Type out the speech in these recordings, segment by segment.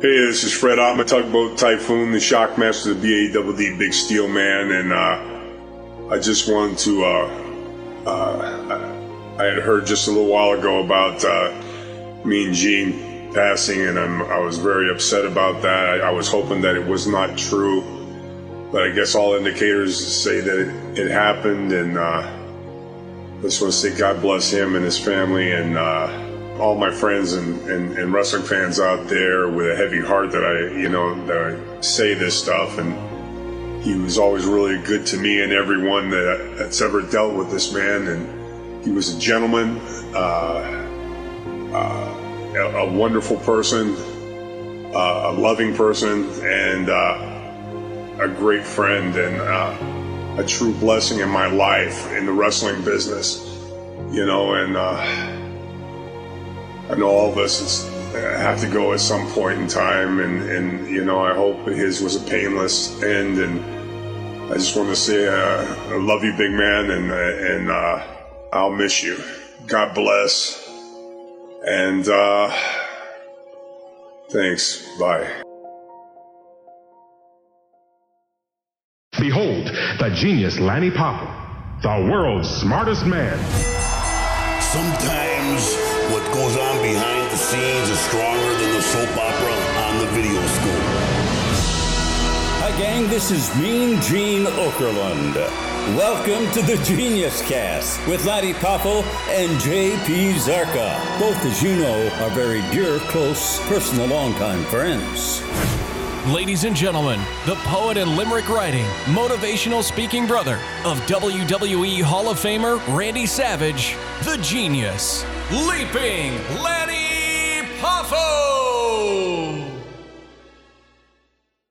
Hey, this is Fred Ottman, Tugboat Typhoon, the Shockmaster, the BAWD Big Steel Man, and uh, I just wanted to. Uh, uh, I had heard just a little while ago about uh, Mean Gene passing, and I'm, i was very upset about that. I, I, was hoping that it was not true, but I guess all indicators say that it, it happened, and uh, I just want to say God bless him and his family, and uh, all my friends and, and, and, wrestling fans out there with a heavy heart that I, you know, that I say this stuff. And he was always really good to me and everyone that, that's ever dealt with this man. And he was a gentleman, uh, uh, a, a, wonderful person, uh, a loving person, and uh, a great friend, and uh, a true blessing in my life in the wrestling business. You know, and uh, I know all of us have to go at some point in time, and, and you know, I hope his was a painless end. And I just want to say, uh, I love you, big man, and and uh, I'll miss you. God bless, and uh, thanks. Bye. Behold, the genius Lanny Poffo, the world's smartest man. Sometimes what goes on behind the scenes is stronger than the soap opera on the video scope. Hi, gang. This is Mean Gene Okerlund. Welcome to the Genius Cast with Lanny Poffo and JP Zarka. Both, as you know, are very dear, close, personal, longtime friends. Ladies and gentlemen, the poet and limerick writing, motivational speaking brother of WWE Hall of Famer Randy Savage, the genius, Leaping Lanny Poffo!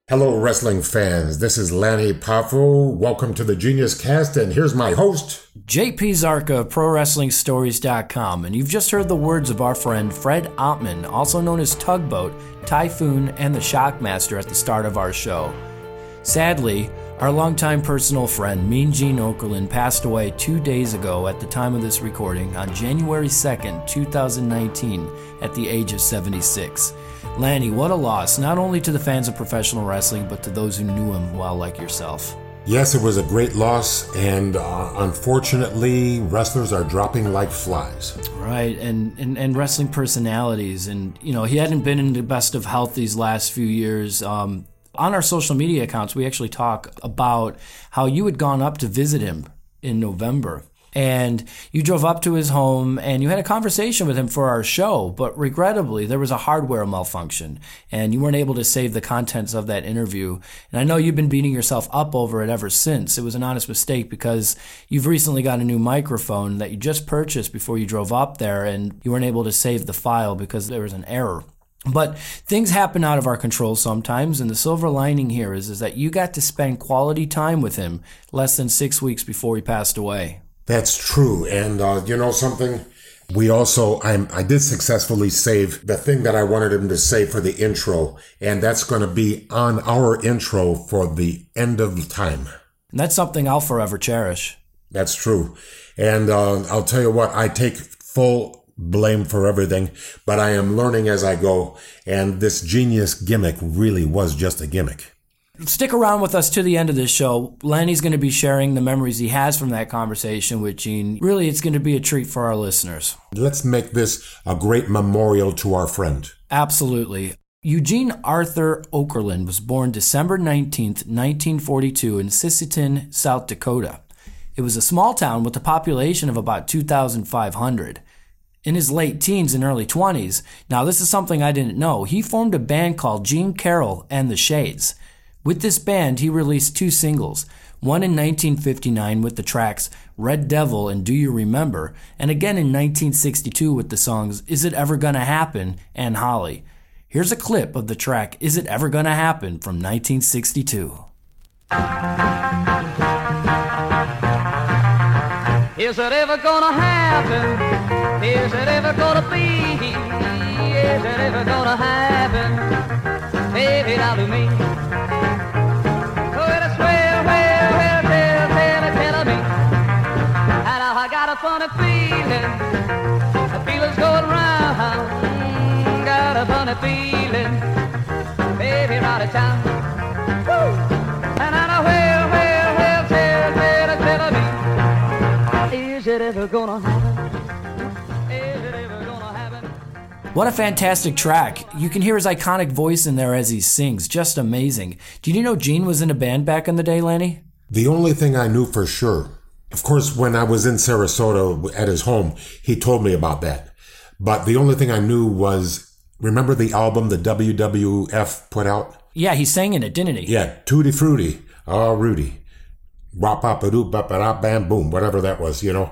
Hello, wrestling fans. This is Lanny Poffo. Welcome to the Genius Cast, and here's my host, JP Zarka of ProWrestlingStories.com. And you've just heard the words of our friend Fred Ottman, also known as Tugboat, Typhoon, and the Shockmaster at the start of our show. Sadly, our longtime personal friend, Mean Gene Okerlund, passed away two days ago at the time of this recording on January 2nd, 2019, at the age of 76. Lanny, what a loss, not only to the fans of professional wrestling, but to those who knew him well, like yourself. Yes, it was a great loss, and uh, unfortunately, wrestlers are dropping like flies. Right, and, and and wrestling personalities, and you know he hadn't been in the best of health these last few years. Um, on our social media accounts, we actually talk about how you had gone up to visit him in November. And you drove up to his home and you had a conversation with him for our show, but regrettably, there was a hardware malfunction and you weren't able to save the contents of that interview. And I know you've been beating yourself up over it ever since. It was an honest mistake because you've recently got a new microphone that you just purchased before you drove up there and you weren't able to save the file because there was an error. But things happen out of our control sometimes, and the silver lining here is, is that you got to spend quality time with him less than six weeks before he passed away. That's true. And uh, you know something? We also, I'm, I did successfully save the thing that I wanted him to say for the intro, and that's going to be on our intro for the end of time. And that's something I'll forever cherish. That's true. And uh, I'll tell you what, I take full blame for everything, but I am learning as I go. And this genius gimmick really was just a gimmick. Stick around with us to the end of this show. Lanny's going to be sharing the memories he has from that conversation with Gene. Really, it's going to be a treat for our listeners. Let's make this a great memorial to our friend. Absolutely. Eugene Arthur Okerlund was born December 19th, 1942, in Sisseton, South Dakota. It was a small town with a population of about 2,500 in his late teens and early 20s. Now, this is something I didn't know. He formed a band called Gene Carroll and the Shades. With this band, he released two singles, one in 1959 with the tracks Red Devil and Do You Remember, and again in 1962 with the songs Is It Ever Gonna Happen and Holly. Here's a clip of the track Is It Ever Gonna Happen from 1962. Is it ever gonna happen? Is it ever gonna be? Is it ever gonna happen? Baby, now to me. Well, it's well, well, well, tell, tell, tell me. And I got a funny feeling. The feeling's going round. Got a funny feeling. out of town. And I know, well, well, well, tell me, is it ever gonna happen? What a fantastic track. You can hear his iconic voice in there as he sings. Just amazing. Did you know Gene was in a band back in the day, Lanny? The only thing I knew for sure, of course, when I was in Sarasota at his home, he told me about that. But the only thing I knew was, remember the album the WWF put out? Yeah, he sang in it, didn't he? Yeah, Tutti Frutti. Oh, Rudy. Wop pop a doop bop a bam boom, whatever that was, you know.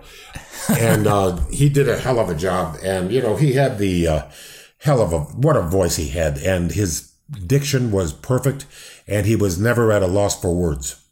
And uh, he did a hell of a job. And, you know, he had the uh, hell of a, what a voice he had. And his diction was perfect. And he was never at a loss for words.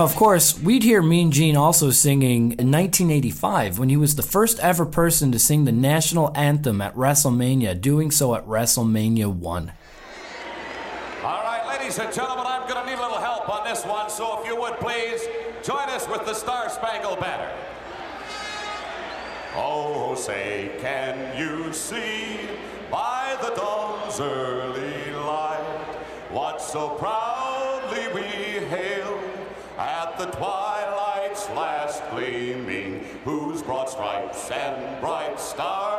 Now, of course, we'd hear Mean Gene also singing in 1985 when he was the first ever person to sing the national anthem at WrestleMania, doing so at WrestleMania 1. All right, ladies and gentlemen, I'm going to need a little help on this one, so if you would please join us with the Star Spangled Banner. Oh, say, can you see by the dawn's early light what so proudly we hailed at the twilight's last gleaming, whose broad stripes and bright stars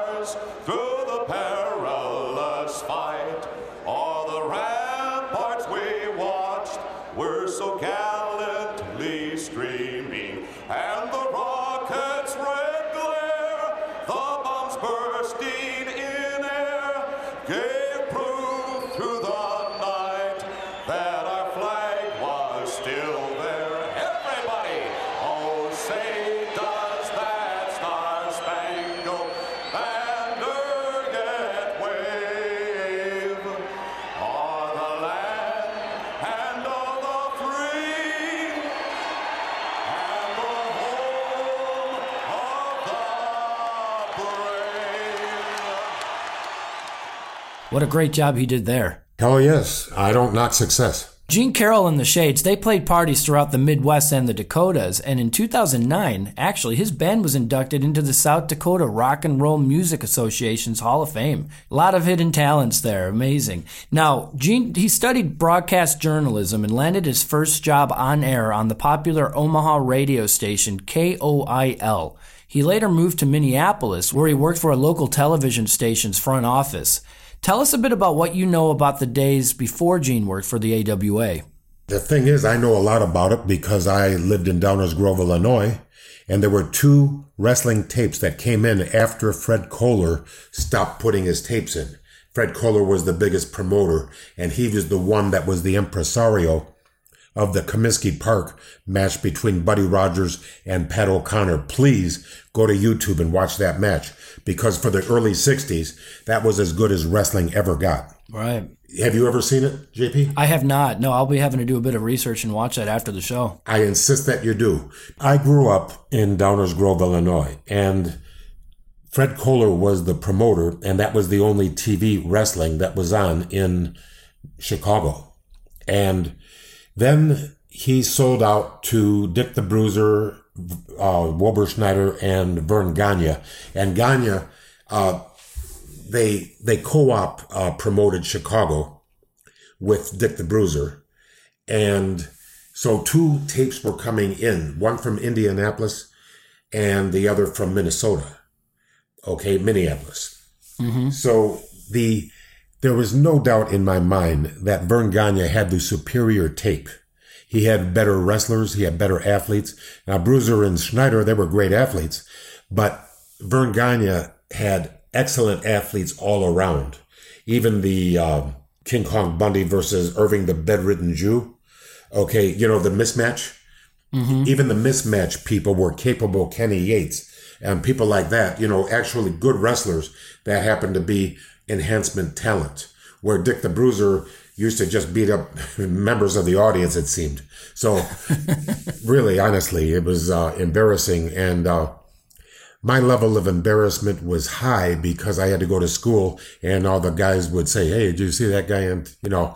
What a great job he did there. Hell yes. I don't knock success. Gene Carroll and the Shades, they played parties throughout the Midwest and the Dakotas, and in 2009, actually, his band was inducted into the South Dakota Rock and Roll Music Association's Hall of Fame. A lot of hidden talents there, amazing. Now, Gene, he studied broadcast journalism and landed his first job on air on the popular Omaha radio station KOIL. He later moved to Minneapolis, where he worked for a local television station's front office. Tell us a bit about what you know about the days before Gene worked for the AWA. The thing is, I know a lot about it because I lived in Downers Grove, Illinois, and there were two wrestling tapes that came in after Fred Kohler stopped putting his tapes in. Fred Kohler was the biggest promoter, and he was the one that was the impresario of the Comiskey Park match between Buddy Rogers and Pat O'Connor. Please go to YouTube and watch that match because for the early 60s, that was as good as wrestling ever got. Right. Have you ever seen it, JP? I have not. No, I'll be having to do a bit of research and watch that after the show. I insist that you do. I grew up in Downers Grove, Illinois, and Fred Kohler was the promoter, and that was the only TV wrestling that was on in Chicago. And then he sold out to Dick the Bruiser, uh, Wilbur Snyder, and Verne Gagne. And Gagne, uh, they they co-op uh, promoted Chicago with Dick the Bruiser, and so two tapes were coming in, one from Indianapolis, and the other from Minnesota. Okay, Minneapolis. So the there was no doubt in my mind that Verne Gagne had the superior tape. He had better wrestlers, he had better athletes. Now Bruiser and Snyder, they were great athletes, but Verne Gagne had excellent athletes all around. Even the um, King Kong Bundy versus Irving the Bedridden Jew. Okay, you know, the mismatch? Even the mismatch people were capable Kenny Yates and people like that, you know, actually good wrestlers that happened to be enhancement talent. Where Dick the Bruiser used to just beat up members of the audience, it seemed. So, really, honestly, it was uh, embarrassing. And uh, my level of embarrassment was high because I had to go to school and all the guys would say, Hey, did you see that guy? And, you know,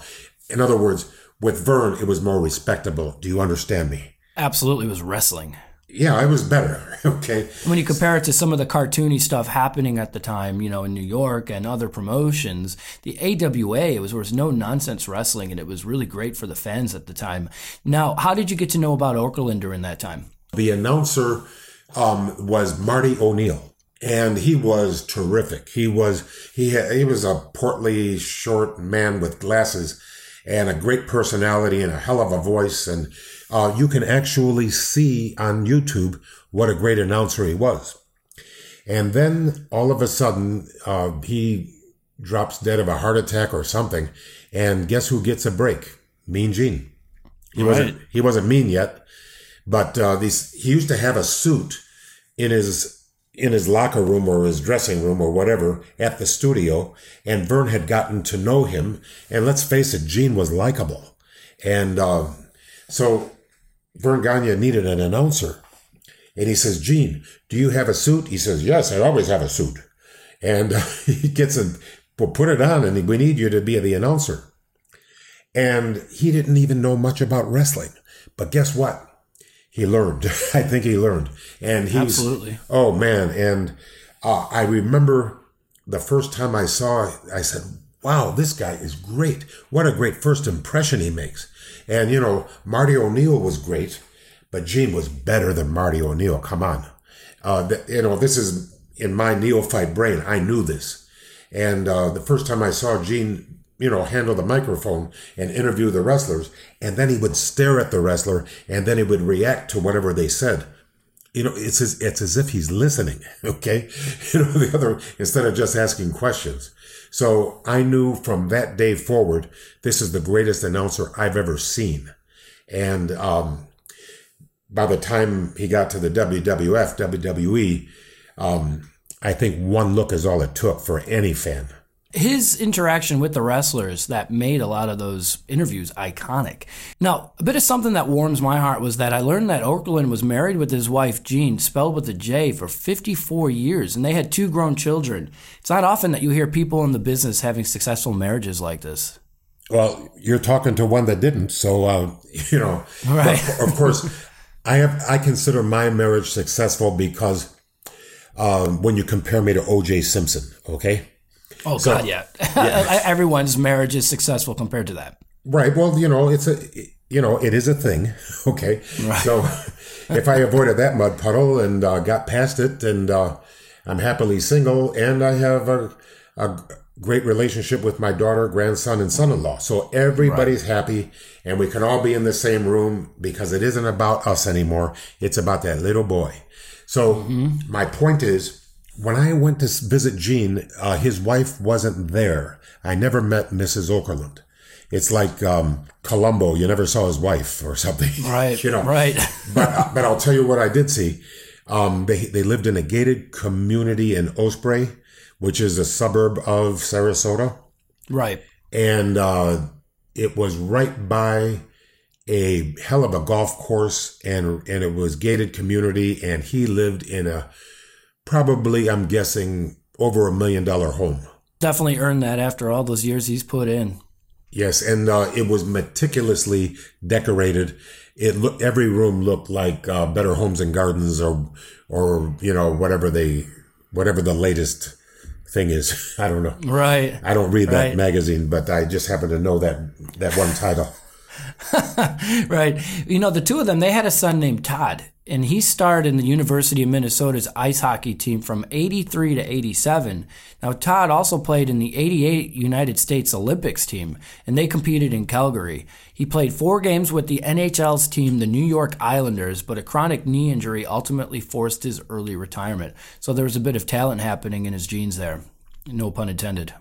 in other words, with Verne, it was more respectable. Do you understand me? Absolutely it was wrestling. Yeah, I was better. Okay. When you compare it to some of the cartoony stuff happening at the time, you know, in New York and other promotions, the AWA it was, was no nonsense wrestling, and it was really great for the fans at the time. Now, how did you get to know about Okerlund during that time? The announcer um, was Marty O'Neill, and he was terrific. He was he had, he was a portly, short man with glasses, and a great personality and a hell of a voice. And uh, you can actually see on YouTube what a great announcer he was. And then all of a sudden, uh, he drops dead of a heart attack or something. And guess who gets a break? Mean Gene. He wasn't he wasn't mean yet, but uh, these he used to have a suit in his in his locker room or his dressing room or whatever at the studio, and Verne had gotten to know him. And let's face it, Gene was likable, and uh, so Verne Gagne needed an announcer, and he says, "Gene, do you have a suit?" He says, "Yes, I always have a suit," and uh, he gets a well, put it on, and we need you to be the announcer. And he didn't even know much about wrestling. But guess what? He learned. I think he learned. And he's, Absolutely. oh man. And uh, I remember the first time I saw it, I said, wow, this guy is great. What a great first impression he makes. And, you know, Marty O'Neill was great, but Gene was better than Marty O'Neill. Come on. Uh, you know, this is in my neophyte brain. I knew this. And uh, the first time I saw Gene, you know, handle the microphone and interview the wrestlers, and then he would stare at the wrestler, and then he would react to whatever they said. You know, it's as, it's as if he's listening. Okay, you know, the other instead of just asking questions. So I knew from that day forward, this is the greatest announcer I've ever seen. And um, by the time he got to the WWF, WWE, um, I think one look is all it took for any fan. His interaction with the wrestlers that made a lot of those interviews iconic. Now, a bit of something that warms my heart was that I learned that Okerlund was married with his wife Jean, spelled with a J, for 54 years, and they had two grown children. It's not often that you hear people in the business having successful marriages like this. Well, you're talking to one that didn't, so uh, you know. Right. Of course, I have. I consider my marriage successful because um, when you compare me to O.J. Simpson, okay. Oh, So- God, yeah. Everyone's marriage is successful compared to that. Right. Well, you know, it's a, you know, it is a thing. Okay. So if I avoided that mud puddle and uh, got past it and uh, I'm happily single and I have a, a great relationship with my daughter, grandson, and son-in-law. So everybody's happy and we can all be in the same room because it isn't about us anymore. It's about that little boy. So my point is, when I went to visit Gene, uh, his wife wasn't there. I never met Mrs. Okerlund. It's like um, Columbo. You never saw his wife or something. Right. you know. Right. but but I'll tell you what I did see. Um, they they lived in a gated community in Osprey, which is a suburb of Sarasota, right. and uh, it was right by a hell of a golf course, and and it was gated community, and he lived in a probably I'm guessing over a million dollar home. Definitely earned that after all those years he's put in. Yes, and uh, it was meticulously decorated. It looked every room looked like uh, Better Homes and Gardens, or or you know whatever they whatever the latest thing is. I don't know. Right. I don't read that Right. magazine, but I just happen to know that that one title. right. You know, the two of them, they had a son named Todd, and he starred in the University of Minnesota's ice hockey team from 83 to 87. Now, Todd also played in the 88 United States Olympics team, and they competed in Calgary. He played four games with the NHL's team, the New York Islanders, but a chronic knee injury ultimately forced his early retirement. So there was a bit of talent happening in his genes there. No pun intended.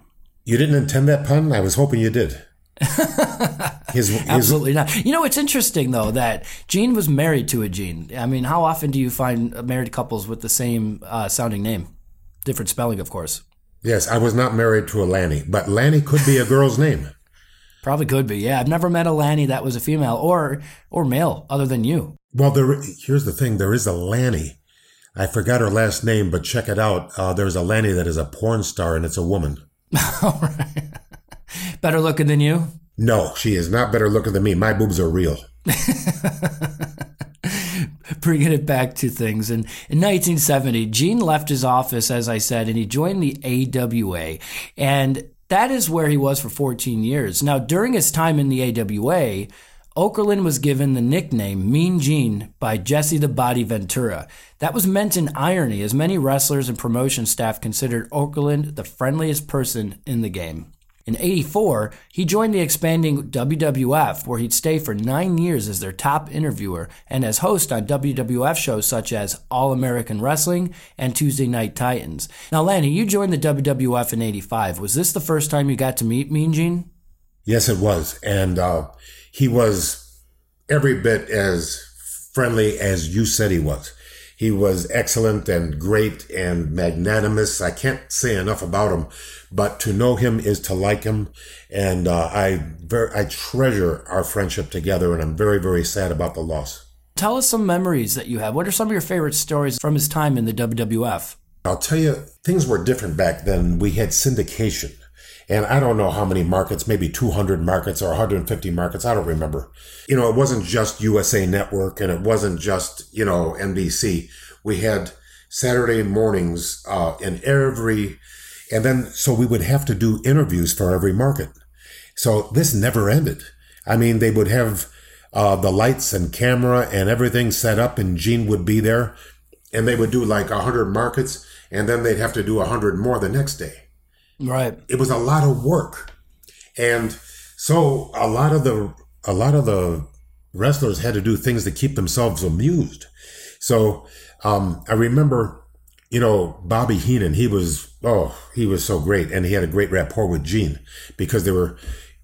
You didn't intend that pun. I was hoping you did. His, his Absolutely not. You know, it's interesting though that Gene was married to a Gene. I mean, how often do you find married couples with the same uh, sounding name? Different spelling, of course. yes, I was not married to a Lanny, but Lanny could be a girl's name. Probably could be. Yeah, I've never met a Lanny that was a female or or male other than you. Well, there. Here's the thing: there is a Lanny. I forgot her last name, but check it out. Uh, there's a Lanny that is a porn star, and it's a woman. All right. Better looking than you. No, she is not better looking than me. My boobs are real. bringing it back to things. And in 1970, Gene left his office, as I said, and he joined the AWA. And that is where he was for 14 years. Now, during his time in the AWA, Okerlund was given the nickname Mean Gene by Jesse the Body Ventura. That was meant in irony, as many wrestlers and promotion staff considered Okerlund the friendliest person in the game. In 84, he joined the expanding WWF, where he'd stay for nine years as their top interviewer and as host on WWF shows such as All American Wrestling and Tuesday Night Titans. Now, Lanny, you joined the WWF in 85. Was this the first time you got to meet Mean Gene? Yes, it was, and uh, he was every bit as friendly as you said he was. He was excellent and great and magnanimous. I can't say enough about him, but to know him is to like him, and uh, I very I treasure our friendship together, and I'm very very sad about the loss. Tell us some memories that you have. What are some of your favorite stories from his time in the WWF? I'll tell you, things were different back then. We had syndication. And I don't know how many markets, maybe 200 markets or 150 markets. I don't remember. You know, it wasn't just USA Network and it wasn't just, you know, NBC. We had Saturday mornings uh, in every, and then so we would have to do interviews for every market. So this never ended. I mean, they would have uh, the lights and camera and everything set up, and Gene would be there, and they would do like 100 markets, and then they'd have to do 100 more the next day Right. it was a lot of work. And so a lot of the a lot of the wrestlers had to do things to keep themselves amused. So um, i remember you know bobby heenan he was oh he was so great. And he had a great rapport with gene because they were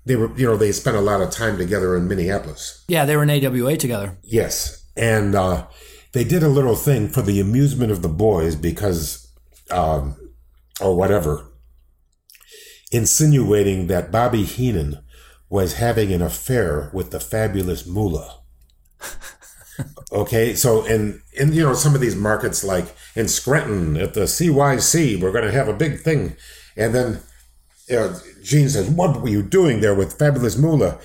they were you know they spent a lot of time together in minneapolis. Yeah, they were in AWA together. Yes, and uh, they did a little thing for the amusement of the boys because, um, or whatever, insinuating that Bobby Heenan was having an affair with the fabulous Moolah. okay, so in in you know some of these markets like in Scranton at the CYC, we're going to have a big thing, and then you know, Gene says, "What were you doing there with fabulous Moolah?"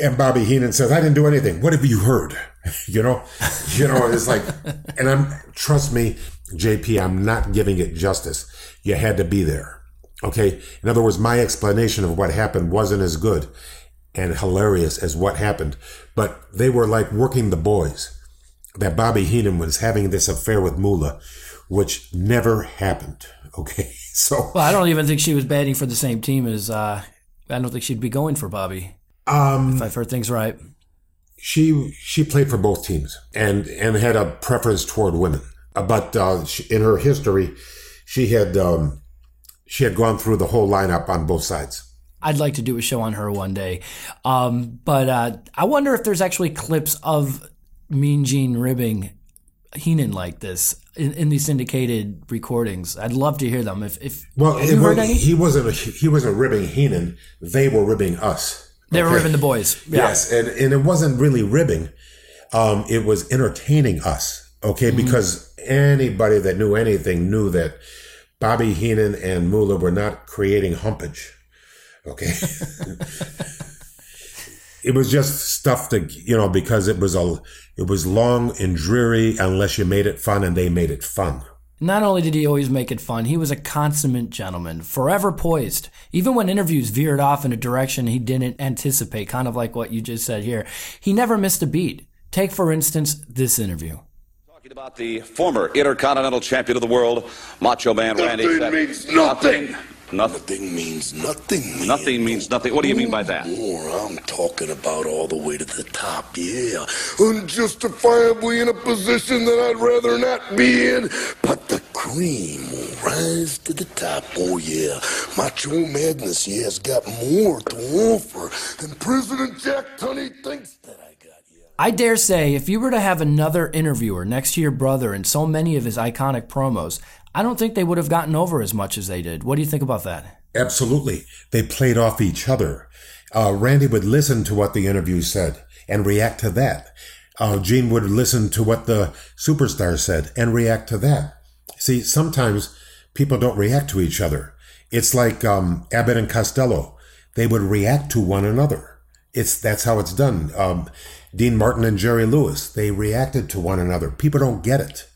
And Bobby Heenan says, I didn't do anything. What have you heard? you know, you know, it's like, and I'm, trust me, JP, I'm not giving it justice. You had to be there. Okay. In other words, my explanation of what happened wasn't as good and hilarious as what happened, but they were like working the boys that Bobby Heenan was having this affair with Moolah, which never happened. Okay. So, Well, I don't even think she was batting for the same team as. Uh, I don't think she'd be going for Bobby. um, If I've heard things right. she she played for both teams and and had a preference toward women. But uh, she, in her history, she had um, she had gone through the whole lineup on both sides. I'd like to do a show on her one day. Um, but uh, I wonder if there's actually clips of Mean Gene ribbing Heenan like this in, in these syndicated recordings. I'd love to hear them. If, if Well, it you heard wa- any? he wasn't he wasn't ribbing Heenan; they were ribbing us. They were ribbing the boys. Yeah. Yes, and and it wasn't really ribbing; um, it was entertaining us. Okay, Mm-hmm. because anybody that knew anything knew that Bobby Heenan and Moolah were not creating humpage. Okay. it was just stuff to you know because it was a it was long and dreary unless you made it fun and they made it fun. Not only did he always make it fun, he was a consummate gentleman, forever poised. Even when interviews veered off in a direction he didn't anticipate, kind of like what you just said here, he never missed a beat. Take, for instance, this interview. Talking about the former Intercontinental Champion of the World, Macho Man Randy Nothing Savage. means nothing. Nothing. Means nothing. Man. Nothing means nothing. What do you mean by that? More, I'm talking about all the way to the top, yeah. Unjustifiably in a position that I'd rather not be in, but the cream will rise to the top. Oh yeah, Macho Madness, yeah, has got more to offer than President Jack Tunney thinks that I. I dare say, if you were to have another interviewer next to your brother in so many of his iconic promos, I don't think they would have gotten over as much as they did. What do you think about that? Absolutely. They played off each other. Uh, Randy would listen to what the interview said and react to that. Uh, Gene would listen to what the superstar said and react to that. See, sometimes people don't react to each other. It's like um, Abbott and Costello. They would react to one another. It's that's how it's done. Um, Dean Martin and Jerry Lewis. They reacted to one another. People don't get it.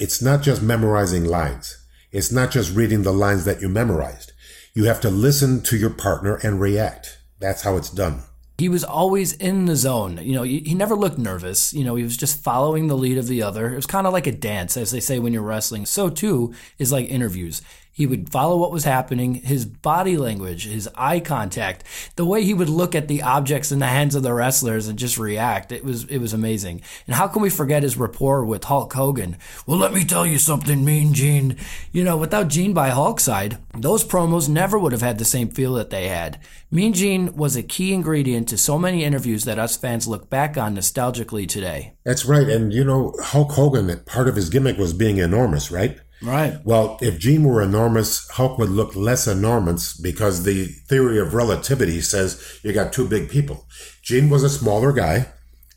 It's not just memorizing lines. It's not just reading the lines that you memorized. You have to listen to your partner and react. That's how it's done. He was always in the zone. You know, he, never looked nervous. You know, he was just following the lead of the other. It was kind of like a dance, as they say when you're wrestling. So too is like interviews. He would follow what was happening, his body language, his eye contact, the way he would look at the objects in the hands of the wrestlers and just react. It was it was amazing. And how can we forget his rapport with Hulk Hogan? Well, let me tell you something, Mean Gene. You know, without Gene by Hulk's side, those promos never would have had the same feel that they had. Mean Gene was a key ingredient to so many interviews that us fans look back on nostalgically today. That's right. And you know, Hulk Hogan, that part of his gimmick was being enormous, right? Right. Well, if Gene were enormous, Hulk would look less enormous because the theory of relativity says you got two big people. Gene was a smaller guy,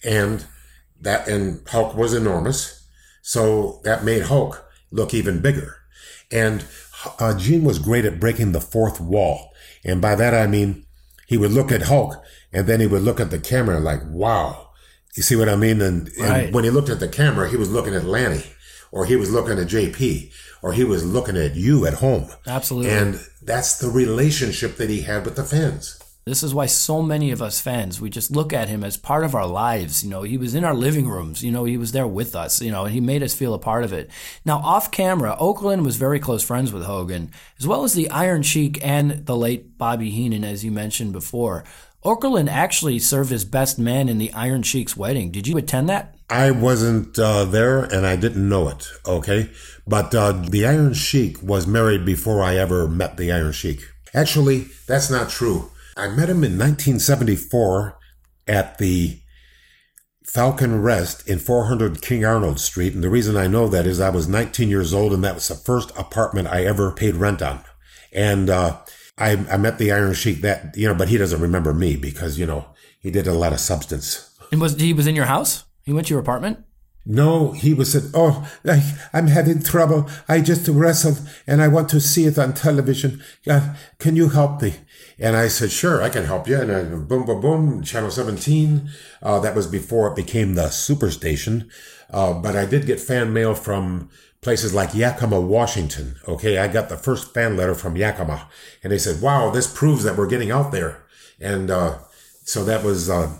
and that and Hulk was enormous, so that made Hulk look even bigger. And uh, Gene was great at breaking the fourth wall, and by that I mean he would look at Hulk, and then he would look at the camera like, "Wow." You see what I mean? And, and Right. when he looked at the camera, he was looking at Lanny, or he was looking at JP, or he was looking at you at home. Absolutely. And that's the relationship that he had with the fans. This is why so many of us fans, we just look at him as part of our lives. You know, he was in our living rooms. You know, he was there with us, you know, and he made us feel a part of it. Now, off camera, Okerlund was very close friends with Hogan, as well as the Iron Sheik and the late Bobby Heenan, as you mentioned before. Okerlund actually served as best man in the Iron Sheik's wedding. Did you attend that? I wasn't uh, there and I didn't know it, okay? But uh, the Iron Sheik was married before I ever met the Iron Sheik. Actually, that's not true. I met him in 1974 at the Falcon Rest in 400 King Arnold Street. And the reason I know that is I was 19 years old and that was the first apartment I ever paid rent on. And uh, I, I met the Iron Sheik that, you know, but he doesn't remember me because, you know, he did a lot of substance. And was he was in your house? He went to your apartment? No, he was at, "Oh, I'm having trouble. I just wrestled and I want to see it on television. Uh, can you help me?" And I said, "Sure, I can help you." And I, boom, boom, boom, channel 17. Uh, that was before it became the Superstation. Uh, but I did get fan mail from places like Yakima, Washington. Okay, I got the first fan letter from Yakima, and they said, "Wow, this proves that we're getting out there." And uh, so that was uh,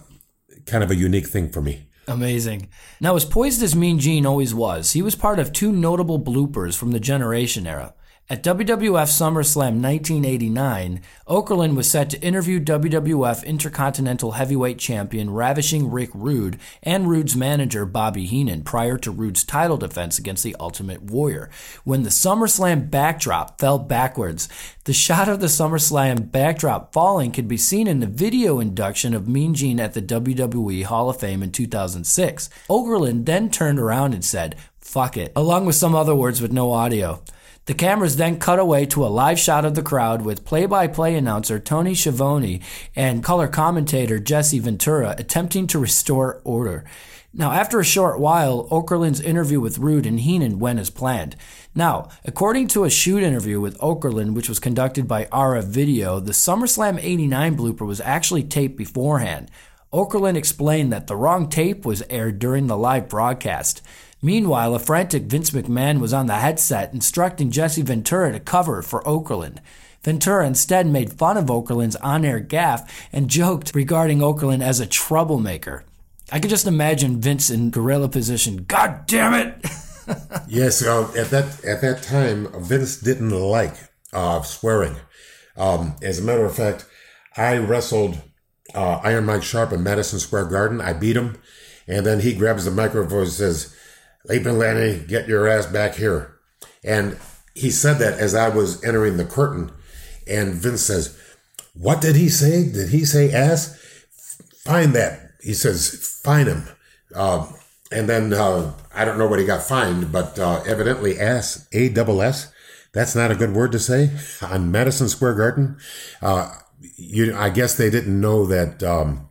kind of a unique thing for me. Amazing. Now, as poised as Mean Gene always was, he was part of two notable bloopers from the Generation era. At WWF SummerSlam 1989, Okerlund was set to interview WWF Intercontinental Heavyweight Champion Ravishing Rick Rude and Rude's manager Bobby Heenan prior to Rude's title defense against the Ultimate Warrior. When the SummerSlam backdrop fell backwards, the shot of the SummerSlam backdrop falling could be seen in the video induction of Mean Gene at the WWE Hall of Fame in 2006. Okerlund then turned around and said, fuck it, along with some other words with no audio. The cameras then cut away to a live shot of the crowd with play by play announcer Tony Schiavone and color commentator Jesse Ventura attempting to restore order. Now, after a short while, Okerlund's interview with Rude and Heenan went as planned. Now, according to a shoot interview with Okerlund, which was conducted by RF Video, the SummerSlam 89 blooper was actually taped beforehand. Okerlund explained that the wrong tape was aired during the live broadcast. Meanwhile, a frantic Vince McMahon was on the headset instructing Jesse Ventura to cover for Okerlund. Ventura instead made fun of Okerlund's on air gaffe and joked regarding Okerlund as a troublemaker. I could just imagine Vince in gorilla position. God damn it! Yes, uh, at that at that time, Vince didn't like uh, swearing. Um, as a matter of fact, I wrestled uh, Iron Mike Sharpe in Madison Square Garden. I beat him, and then he grabs the microphone and says, "Leaping Lanny, get your ass back here." And he said that as I was entering the curtain, and Vince says, What did he say? Did he say ass? Find that. He says, Find him. Um, and then uh, I don't know what he got fined, but uh, evidently ass, A double S. That's not a good word to say on Madison Square Garden. Uh, you, I guess they didn't know that. Um,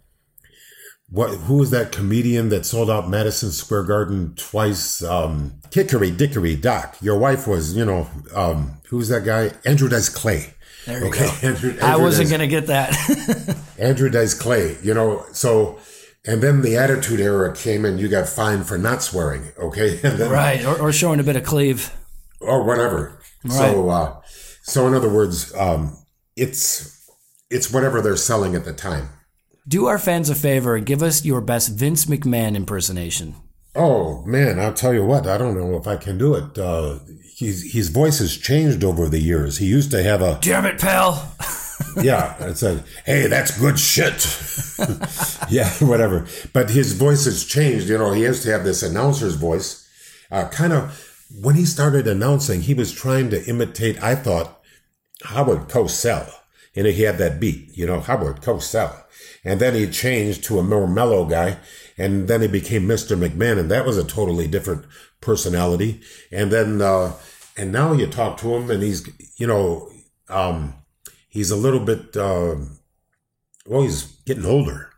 what? Who was that comedian that sold out Madison Square Garden twice? Um, Hickory Dickory Doc. Your wife was, you know, um, who was that guy? Andrew Dice Clay. There you Okay, go. Andrew- I wasn't going to get that. Andrew Dice Clay, you know, so, and then the Attitude Era came and you got fined for not swearing, okay? And then, right. Or, or showing a bit of cleave. Or whatever. So, uh, so in other words, um, it's, it's whatever they're selling at the time. Do our fans a favor and give us your best Vince McMahon impersonation. Oh man, I'll tell you what, I don't know if I can do it. Uh, he's, his voice has changed over the years. He used to have a, Damn it, pal. yeah, it's a, hey, that's good shit. yeah, whatever. But his voice has changed. You know, he used to have this announcer's voice. Uh, kind of, when he started announcing, he was trying to imitate, I thought, Howard Cosell. And he had that beat, you know, Howard Cosell. And then he changed to a more mellow guy. And then he became Mr. McMahon. And that was a totally different personality. And then, uh, and now you talk to him and he's, you know, um, he's a little bit, uh, well, he's getting older.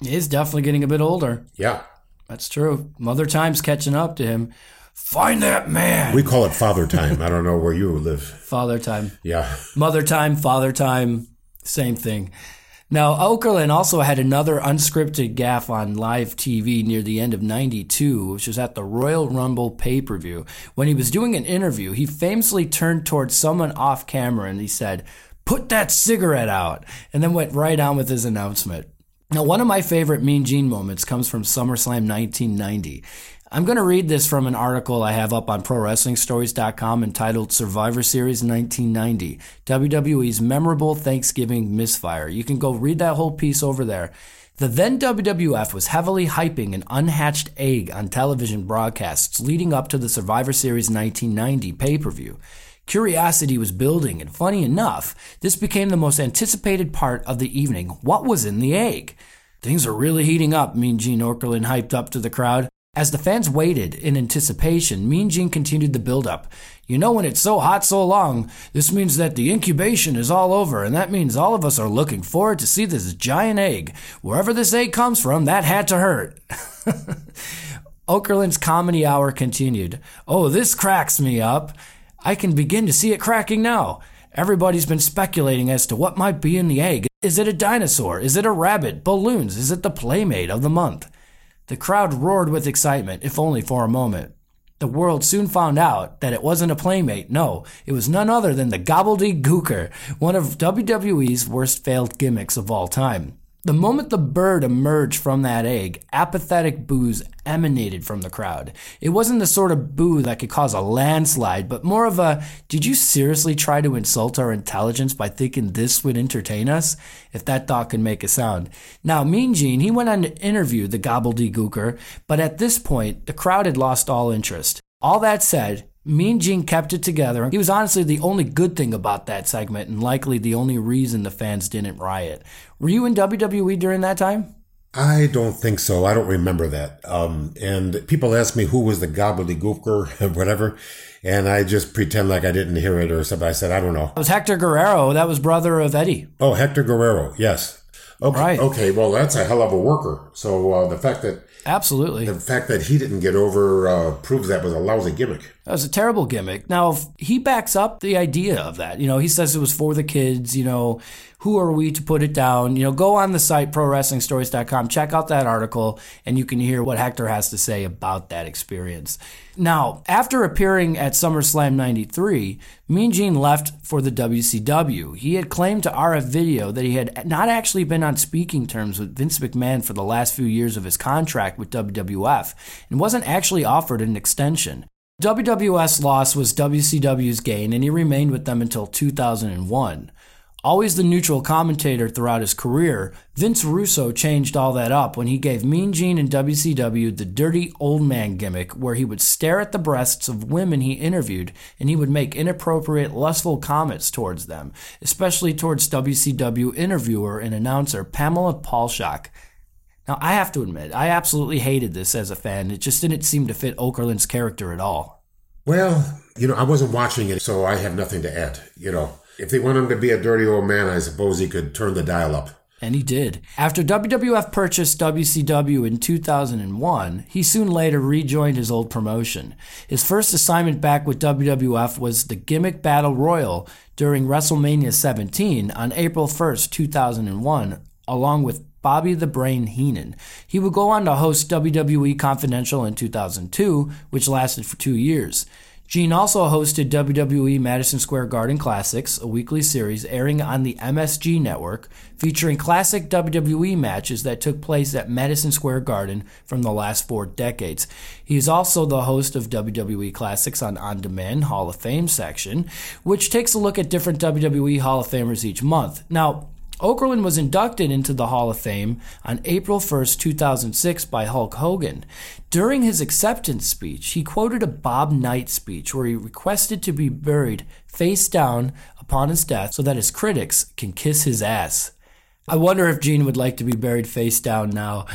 He's definitely getting a bit older. Yeah. That's true. Mother Time's catching up to him. Find that man. We call it father time. I don't know where you live. Father Time. Yeah. Mother Time, Father Time, same thing. Now, Okerlund also had another unscripted gaffe on live TV near the end of 92, which was at the Royal Rumble pay per view. When he was doing an interview, he famously turned towards someone off camera and he said, Put that cigarette out, and then went right on with his announcement. Now, one of my favorite Mean Gene moments comes from SummerSlam 1990. I'm going to read this from an article I have up on ProWrestlingStories.com entitled Survivor Series 1990 WWE's Memorable Thanksgiving Misfire. You can go read that whole piece over there. The then WWF was heavily hyping an unhatched egg on television broadcasts leading up to the Survivor Series 1990 pay per view. Curiosity was building, and funny enough, this became the most anticipated part of the evening. What was in the egg? Things are really heating up, Mean Gene Okerlund hyped up to the crowd. As the fans waited in anticipation, Mean Gene continued the build-up. You know, when it's so hot so long, this means that the incubation is all over, and that means all of us are looking forward to see this giant egg. Wherever this egg comes from, that had to hurt. Okerlund's comedy hour continued. Oh, this cracks me up. I can begin to see it cracking now. Everybody's been speculating as to what might be in the egg. Is it a dinosaur? Is it a rabbit? Balloons? Is it the playmate of the month? The crowd roared with excitement, if only for a moment. The world soon found out that it wasn't a playmate. No, it was none other than the gobbledygooker, one of WWE's worst failed gimmicks of all time. The moment the bird emerged from that egg, apathetic boos emanated from the crowd. It wasn't the sort of boo that could cause a landslide, but more of a, did you seriously try to insult our intelligence by thinking this would entertain us? If that thought could make a sound. Now, Mean Gene, he went on to interview the gobbledygooker, but at this point, the crowd had lost all interest. All that said, Mean Gene kept it together. He was honestly the only good thing about that segment and likely the only reason the fans didn't riot. Were you in WWE during that time? I don't think so. I don't remember that. Um, and people ask me who was the gobbledygooker or whatever, and I just pretend like I didn't hear it or something. I said, I don't know. It was Hector Guerrero. That was brother of Eddie. Oh, Hector Guerrero. Yes. Okay. Right. Okay. Well, that's a hell of a worker. So uh, the fact that Absolutely. the fact that he didn't get over uh, proves that was a lousy gimmick. That was a terrible gimmick. Now, if he backs up the idea of that. You know, he says it was for the kids. You know, who are we to put it down? You know, go on the site, prowrestlingstories.com, check out that article, and you can hear what Hector has to say about that experience. Now, after appearing at SummerSlam 93, Mean Gene left for the WCW. He had claimed to RF Video that he had not actually been on speaking terms with Vince McMahon for the last few years of his contract with WWF and wasn't actually offered an extension. WWF's loss was WCW's gain, and he remained with them until 2001. Always the neutral commentator throughout his career, Vince Russo changed all that up when he gave Mean Gene and WCW the dirty old man gimmick where he would stare at the breasts of women he interviewed and he would make inappropriate, lustful comments towards them, especially towards WCW interviewer and announcer Pamela Paulshock. Now, I have to admit, I absolutely hated this as a fan. It just didn't seem to fit Okerlund's character at all. Well, you know, I wasn't watching it, so I have nothing to add. You know, if they want him to be a dirty old man, I suppose he could turn the dial up. And he did. After WWF purchased WCW in 2001, he soon later rejoined his old promotion. His first assignment back with WWF was the Gimmick Battle Royal during WrestleMania 17 on April 1st, 2001, along with Bobby the Brain Heenan. He would go on to host WWE Confidential in 2002, which lasted for two years. Gene also hosted WWE Madison Square Garden Classics, a weekly series airing on the MSG network, featuring classic WWE matches that took place at Madison Square Garden from the last four decades. He is also the host of WWE Classics on On Demand Hall of Fame section, which takes a look at different WWE Hall of Famers each month. Now, Okerlund was inducted into the Hall of Fame on April 1st, 2006 by Hulk Hogan. During his acceptance speech, he quoted a Bob Knight speech where he requested to be buried face down upon his death so that his critics can kiss his ass. I wonder if Gene would like to be buried face down now.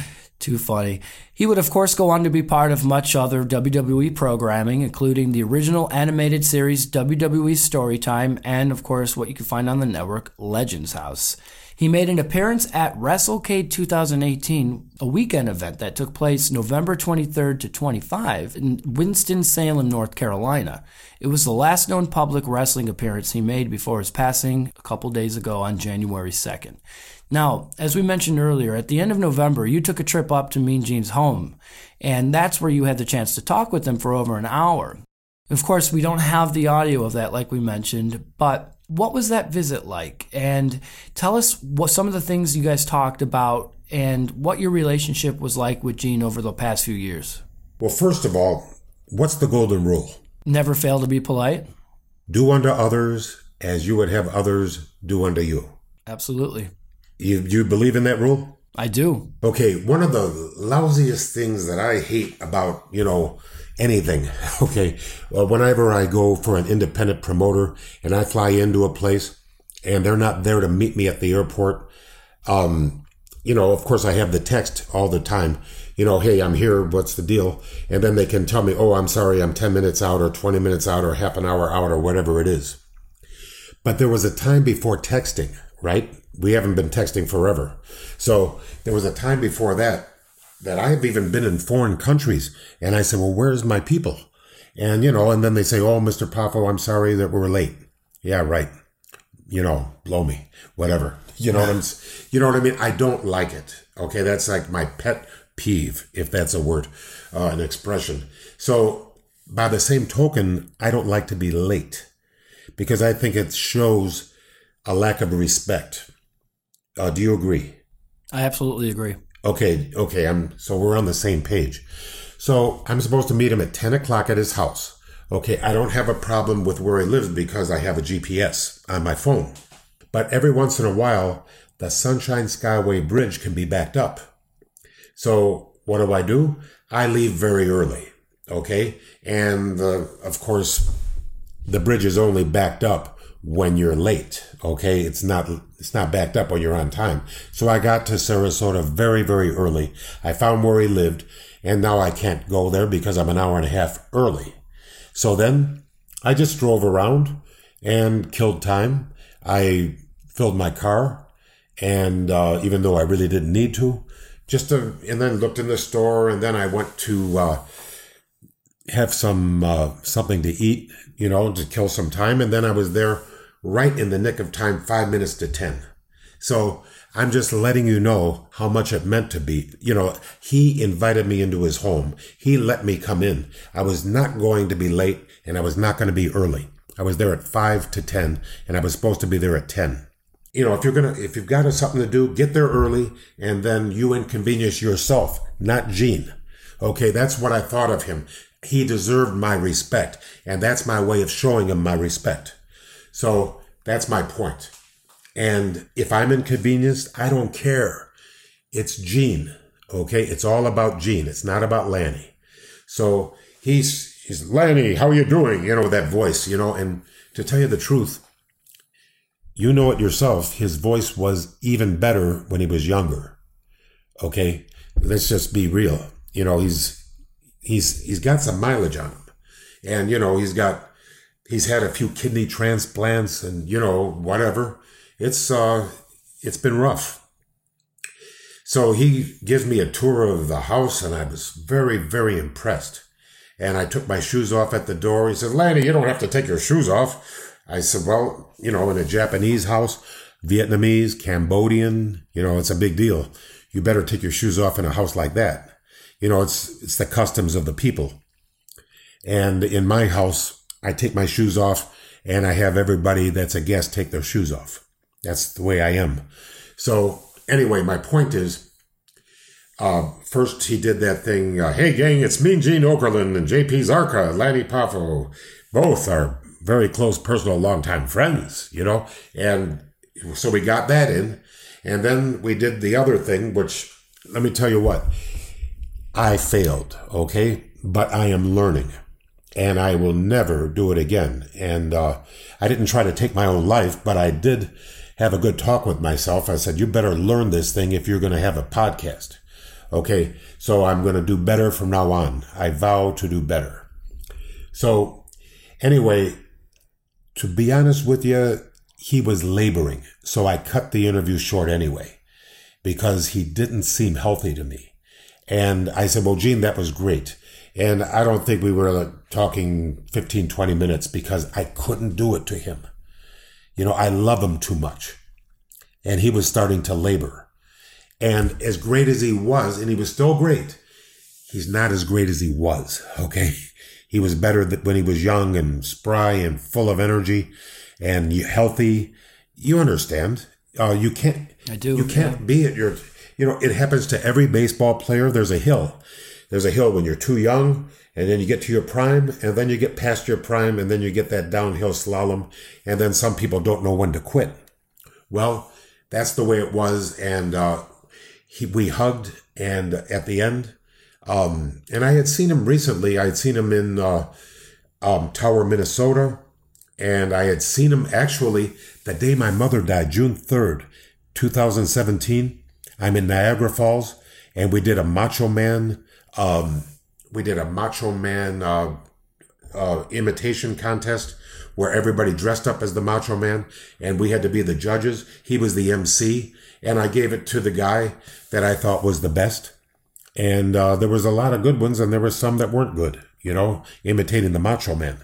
Too funny. He would, of course, go on to be part of much other WWE programming, including the original animated series WWE Storytime and, of course, what you can find on the network, Legends House. He made an appearance at WrestleCade 2018, a weekend event that took place November 23rd to 25 in Winston-Salem, North Carolina. It was the last known public wrestling appearance he made before his passing a couple days ago on January 2nd. Now, as we mentioned earlier, at the end of November, you took a trip up to Mean Gene's home, and that's where you had the chance to talk with him for over an hour. Of course, we don't have the audio of that, like we mentioned, but what was that visit like? And tell us what some of the things you guys talked about and what your relationship was like with Gene over the past few years. Well, first of all, what's the golden rule? Never fail to be polite. Do unto others as you would have others do unto you. Absolutely. You, you believe in that rule? I do. Okay, one of the lousiest things that I hate about, you know, anything, okay, uh, whenever I go for an independent promoter and I fly into a place and they're not there to meet me at the airport, um, you know, of course I have the text all the time, you know, hey, I'm here, what's the deal? And then they can tell me, oh, I'm sorry, I'm 10 minutes out or 20 minutes out or half an hour out or whatever it is. But there was a time before texting, right? We haven't been texting forever. So there was a time before that that I have even been in foreign countries. And I said, well, where's my people? And, you know, and then they say, oh, Mr. Poffo, I'm sorry that we're late. Yeah, right. You know, blow me, whatever. You know what I'm, you know what I mean? I don't like it. Okay. That's like my pet peeve, if that's a word, uh, an expression. So by the same token, I don't like to be late because I think it shows a lack of respect. Uh, do you agree? I absolutely agree. Okay, okay, I'm so we're on the same page. So I'm supposed to meet him at 10 o'clock at his house. Okay, I don't have a problem with where he lives because I have a GPS on my phone. But every once in a while, the Sunshine Skyway Bridge can be backed up. So what do I do? I leave very early. Okay, and uh, of course, the bridge is only backed up when you're late. Okay, it's not it's not backed up when you're on time. So I got to Sarasota very very early. I found where he lived, and now I can't go there because I'm an hour and a half early. So then I just drove around and killed time. I filled my car, and uh, even though I really didn't need to, just to, and then looked in the store, and then I went to. Uh, have some uh, something to eat, you know, to kill some time, and then I was there right in the nick of time, five minutes to ten. So I'm just letting you know how much it meant to be. You know, he invited me into his home. He let me come in. I was not going to be late, and I was not going to be early. I was there at five to ten, and I was supposed to be there at ten. You know, if you're gonna, if you've got something to do, get there early, and then you inconvenience yourself, not Gene. Okay, that's what I thought of him. He deserved my respect, and that's my way of showing him my respect. So that's my point. And if I'm inconvenienced, I don't care. It's Gene. Okay. It's all about Gene. It's not about Lanny. So he's, he's Lanny, how are you doing? You know, that voice, you know, and to tell you the truth, you know it yourself. His voice was even better when he was younger. Okay. Let's just be real. You know, he's, he's, he's got some mileage on him and, you know, he's got, he's had a few kidney transplants and, you know, whatever. It's, uh, it's been rough. So he gives me a tour of the house and I was very, very impressed. And I took my shoes off at the door. He said, Lanny, you don't have to take your shoes off. I said, well, you know, in a Japanese house, Vietnamese, Cambodian, you know, it's a big deal. You better take your shoes off in a house like that. You know, it's, it's the customs of the people. And in my house, I take my shoes off and I have everybody that's a guest take their shoes off. That's the way I am. So anyway, my point is, uh, first he did that thing. Uh, hey gang, it's me, Gene Okerlund and JP Zarka, Lanny Poffo. Both are very close personal longtime friends, you know? And so we got that in. And then we did the other thing, which let me tell you what, I failed, okay? But I am learning and I will never do it again. And, uh, I didn't try to take my own life, but I did have a good talk with myself. I said, you better learn this thing if you're going to have a podcast. Okay. So I'm going to do better from now on. I vow to do better. So anyway, to be honest with you, he was laboring. So I cut the interview short anyway because he didn't seem healthy to me. And I said, well, Gene, that was great. And I don't think we were like, talking 15, 20 minutes because I couldn't do it to him. You know, I love him too much. And he was starting to labor. And as great as he was, and he was still great, he's not as great as he was. Okay. He was better when he was young and spry and full of energy and healthy. You understand. Uh, you can't, I do. you can't be at your, you know, it happens to every baseball player. There's a hill. There's a hill when you're too young and then you get to your prime and then you get past your prime and then you get that downhill slalom. And then some people don't know when to quit. Well, that's the way it was. And, uh, he, we hugged and at the end, um, and I had seen him recently. I had seen him in, uh, um, Tower, Minnesota. And I had seen him actually the day my mother died, June 3rd, 2017. I'm in Niagara Falls and we did a Macho Man, um, we did a Macho Man, uh, uh, imitation contest where everybody dressed up as the Macho Man and we had to be the judges. He was the MC and I gave it to the guy that I thought was the best. And, uh, there was a lot of good ones and there were some that weren't good, you know, imitating the Macho Man.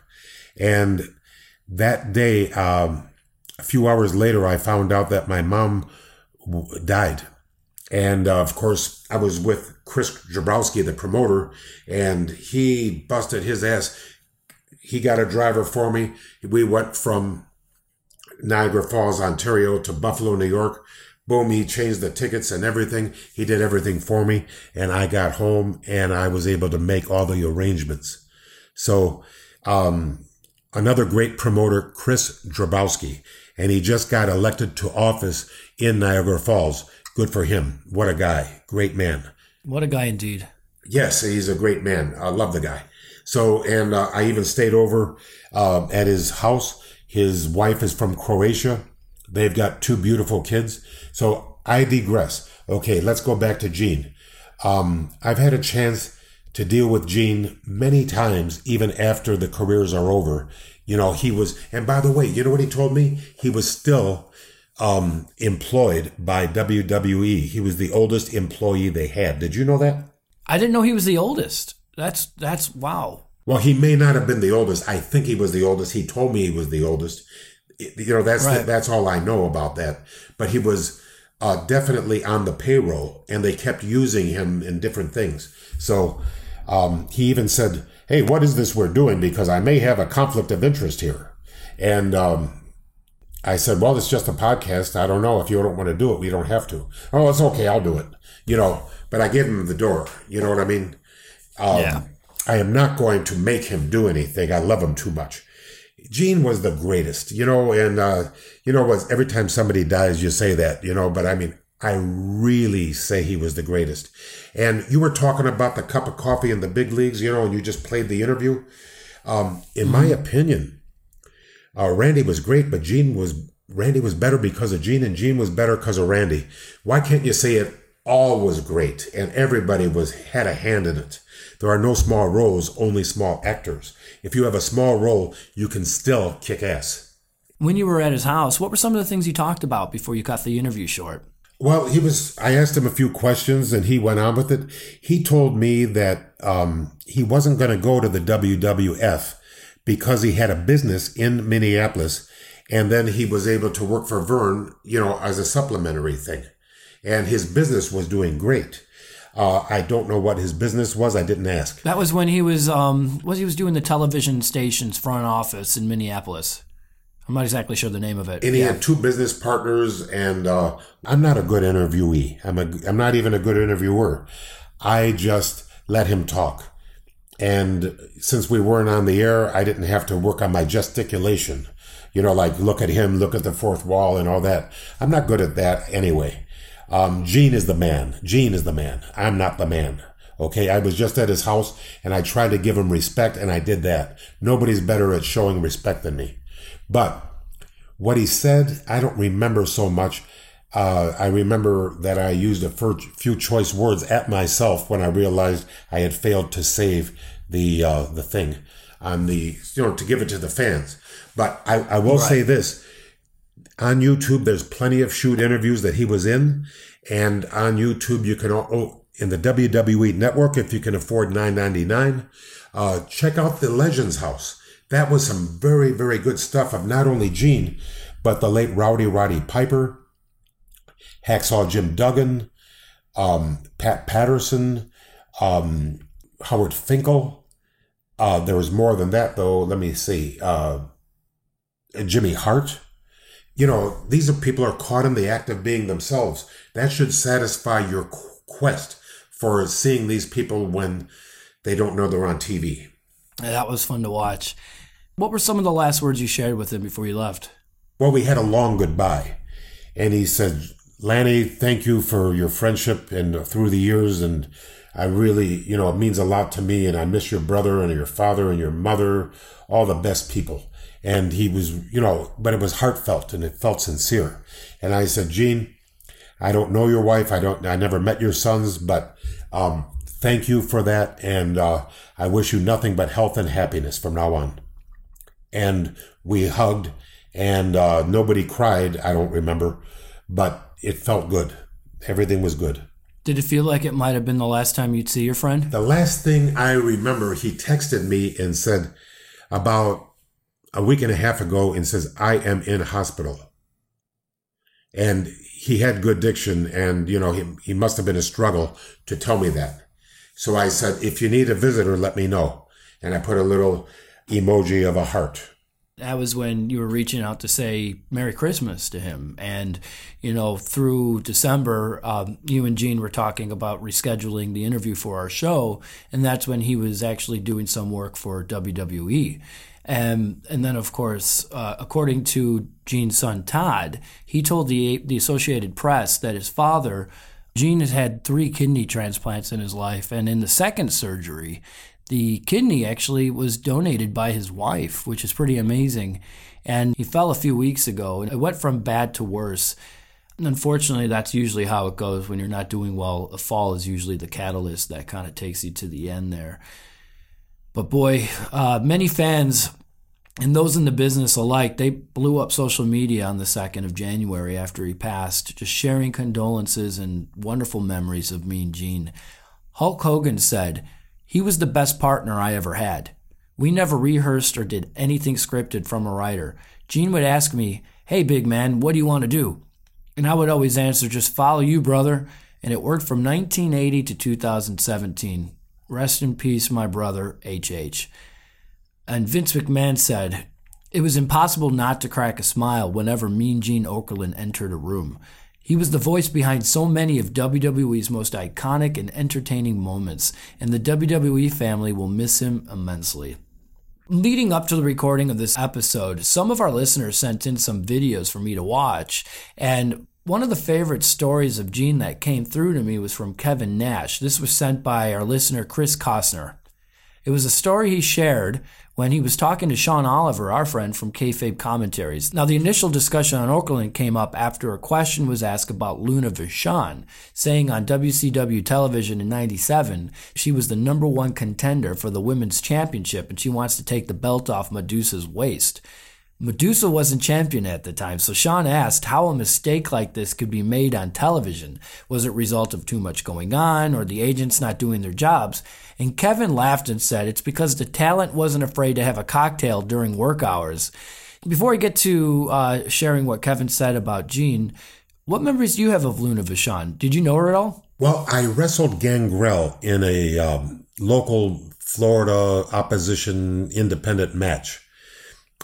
And that day, um, a few hours later, I found out that my mom died. And uh, of course, I was with Chris Jabrowski, the promoter, and he busted his ass. He got a driver for me. We went from Niagara Falls, Ontario to Buffalo, New York. Boom, he changed the tickets and everything. He did everything for me. And I got home and I was able to make all the arrangements. So, um, another great promoter, Chris Drabowski, and he just got elected to office in Niagara Falls. Good for him. What a guy. Great man. What a guy indeed. Yes, he's a great man. I love the guy. So, and uh, I even stayed over uh, at his house. His wife is from Croatia. They've got two beautiful kids. So I digress. Okay, let's go back to Gene. Um, I've had a chance to deal with Gene many times, even after the careers are over. You know, he was, and by the way, you know what he told me? He was still um, employed by WWE. He was the oldest employee they had. Did you know that? I didn't know he was the oldest. That's that's wow. Well, he may not have been the oldest. I think he was the oldest. He told me he was the oldest. You know, that's Right. that's all I know about that. But he was uh, definitely on the payroll, and they kept using him in different things. So um, he even said, "Hey, what is this we're doing? Because I may have a conflict of interest here." And um, I said, "Well, it's just a podcast. I don't know if you don't want to do it. We don't have to." Oh, it's okay. I'll do it. You know, but I gave him the door. You know what I mean? Um, Yeah. I am not going to make him do anything. I love him too much. Gene was the greatest, you know, and uh, you know was Every time somebody dies, you say that, you know. But I mean, I really say he was the greatest. And you were talking about the cup of coffee in the big leagues, you know, and you just played the interview. Um, in my opinion, uh, Randy was great, but Gene was Randy was better because of Gene, and Gene was better because of Randy. Why can't you say it all was great and everybody was had a hand in it? There are no small roles, only small actors. If you have a small role, you can still kick ass. When you were at his house, what were some of the things you talked about before you cut the interview short? Well, he was. I asked him a few questions, and he went on with it. He told me that um, he wasn't going to go to the WWF because he had a business in Minneapolis, and then he was able to work for Verne, you know, as a supplementary thing, and his business was doing great. Uh, I don't know what his business was. I didn't ask. That was when he was um was he was doing the television station's front office in Minneapolis. I'm not exactly sure the name of it. And he Yeah. had two business partners, and uh, I'm not a good interviewee. I'm a, I'm not even a good interviewer. I just let him talk. And since we weren't on the air, I didn't have to work on my gesticulation. You know, like look at him, look at the fourth wall, and all that. I'm not good at that anyway. Um, Gene is the man. Gene is the man. I'm not the man. Okay, I was just at his house and I tried to give him respect, and I did that. Nobody's better at showing respect than me. But what he said, I don't remember so much. Uh, I remember that I used a few choice words at myself when I realized I had failed to save the uh, the thing on the you know to give it to the fans. But I, I will say this: on YouTube, there's plenty of shoot interviews that he was in, and on YouTube you can oh, in the WWE Network if you can afford nine ninety nine. Uh, check out the Legends House. That was some very very good stuff of not only Gene, but the late Rowdy Roddy Piper, Hacksaw Jim Duggan, um, Pat Patterson, um, Howard Finkel. Uh, there was more than that though. Let me see. Uh, Jimmy Hart. You know, these are people are caught in the act of being themselves. That should satisfy your quest for seeing these people when they don't know they're on TV. Yeah, that was fun to watch. What were some of the last words you shared with him before you left? Well, we had a long goodbye, and he said, "Lanny, thank you for your friendship and through the years, and I really, you know, it means a lot to me, and I miss your brother and your father and your mother, all the best people." And he was, you know, but it was heartfelt and it felt sincere. And I said, Gene, I don't know your wife. I don't. I never met your sons, but um, thank you for that, and uh, I wish you nothing but health and happiness from now on. And we hugged, and uh, nobody cried. I don't remember, but it felt good. Everything was good. Did it feel like it might have been the last time you'd see your friend? The last thing I remember, he texted me and said about a week and a half ago and says, I am in hospital. And he had good diction and, you know, he, he must have been a struggle to tell me that. So I said, if you need a visitor, let me know. And I put a little emoji of a heart. That was when you were reaching out to say Merry Christmas to him. And, you know, through December, um, you and Gene were talking about rescheduling the interview for our show. And that's when he was actually doing some work for WWE. And, and then, of course, uh, according to Gene's son Todd, he told the, the Associated Press that his father, Gene, has had three kidney transplants in his life. And in the second surgery, the kidney actually was donated by his wife, which is pretty amazing. And he fell a few weeks ago, and it went from bad to worse. And unfortunately, that's usually how it goes when you're not doing well. A fall is usually the catalyst that kind of takes you to the end there. But boy, uh, many fans and those in the business alike, they blew up social media on the 2nd of January after he passed, just sharing condolences and wonderful memories of Mean Gene. Hulk Hogan said, He was the best partner I ever had. We never rehearsed or did anything scripted from a writer. Gene would ask me, Hey, big man, what do you want to do? And I would always answer, Just follow you, brother. And it worked from 1980 to 2017. Rest in peace, my brother, HH. And Vince McMahon said, It was impossible not to crack a smile whenever Mean Gene Okerlund entered a room. He was the voice behind so many of WWE's most iconic and entertaining moments, and the WWE family will miss him immensely. Leading up to the recording of this episode, some of our listeners sent in some videos for me to watch. And one of the favorite stories of Gene that came through to me was from Kevin Nash. This was sent by our listener, Chris Costner. It was a story he shared when he was talking to Sean Oliver, our friend from Kayfabe Commentaries. Now, the initial discussion on Okerlund came up after a question was asked about Luna Vachon, saying on WCW television in 97 she was the number one contender for the women's championship and she wants to take the belt off Medusa's waist. Medusa wasn't champion at the time, so Sean asked how a mistake like this could be made on television. Was it result of too much going on or the agents not doing their jobs? And Kevin laughed and said it's because the talent wasn't afraid to have a cocktail during work hours. Before I get to uh, sharing what Kevin said about Gene, what memories do you have of Luna Vachon? Did you know her at all? Well, I wrestled Gangrel in a um, local Florida opposition independent match.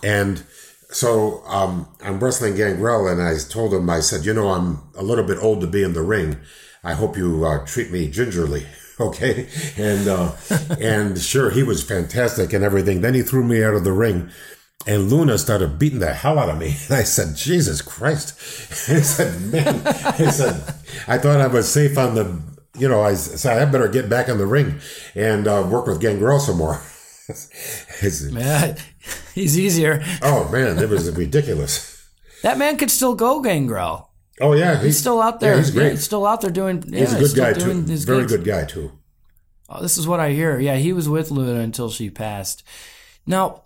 And so um, I'm wrestling Gangrel, and I told him, I said, you know, I'm a little bit old to be in the ring. I hope you uh, treat me gingerly. Okay. And, uh, and sure, he was fantastic and everything. Then he threw me out of the ring. And Luna started beating the hell out of me. And I said, Jesus Christ. I said, man, I said, I thought I was safe on the, you know, I said, I better get back in the ring and uh, work with Gangrel some more. Yeah, he's easier. oh, man, it was ridiculous. That man could still go, Gangrel. Oh, yeah. He's still out there. Yeah, he's great. he's still out there doing. Yeah, he's a good guy, too. Very gigs. good guy, too. Oh, this is what I hear. Yeah, he was with Luna until she passed. Now,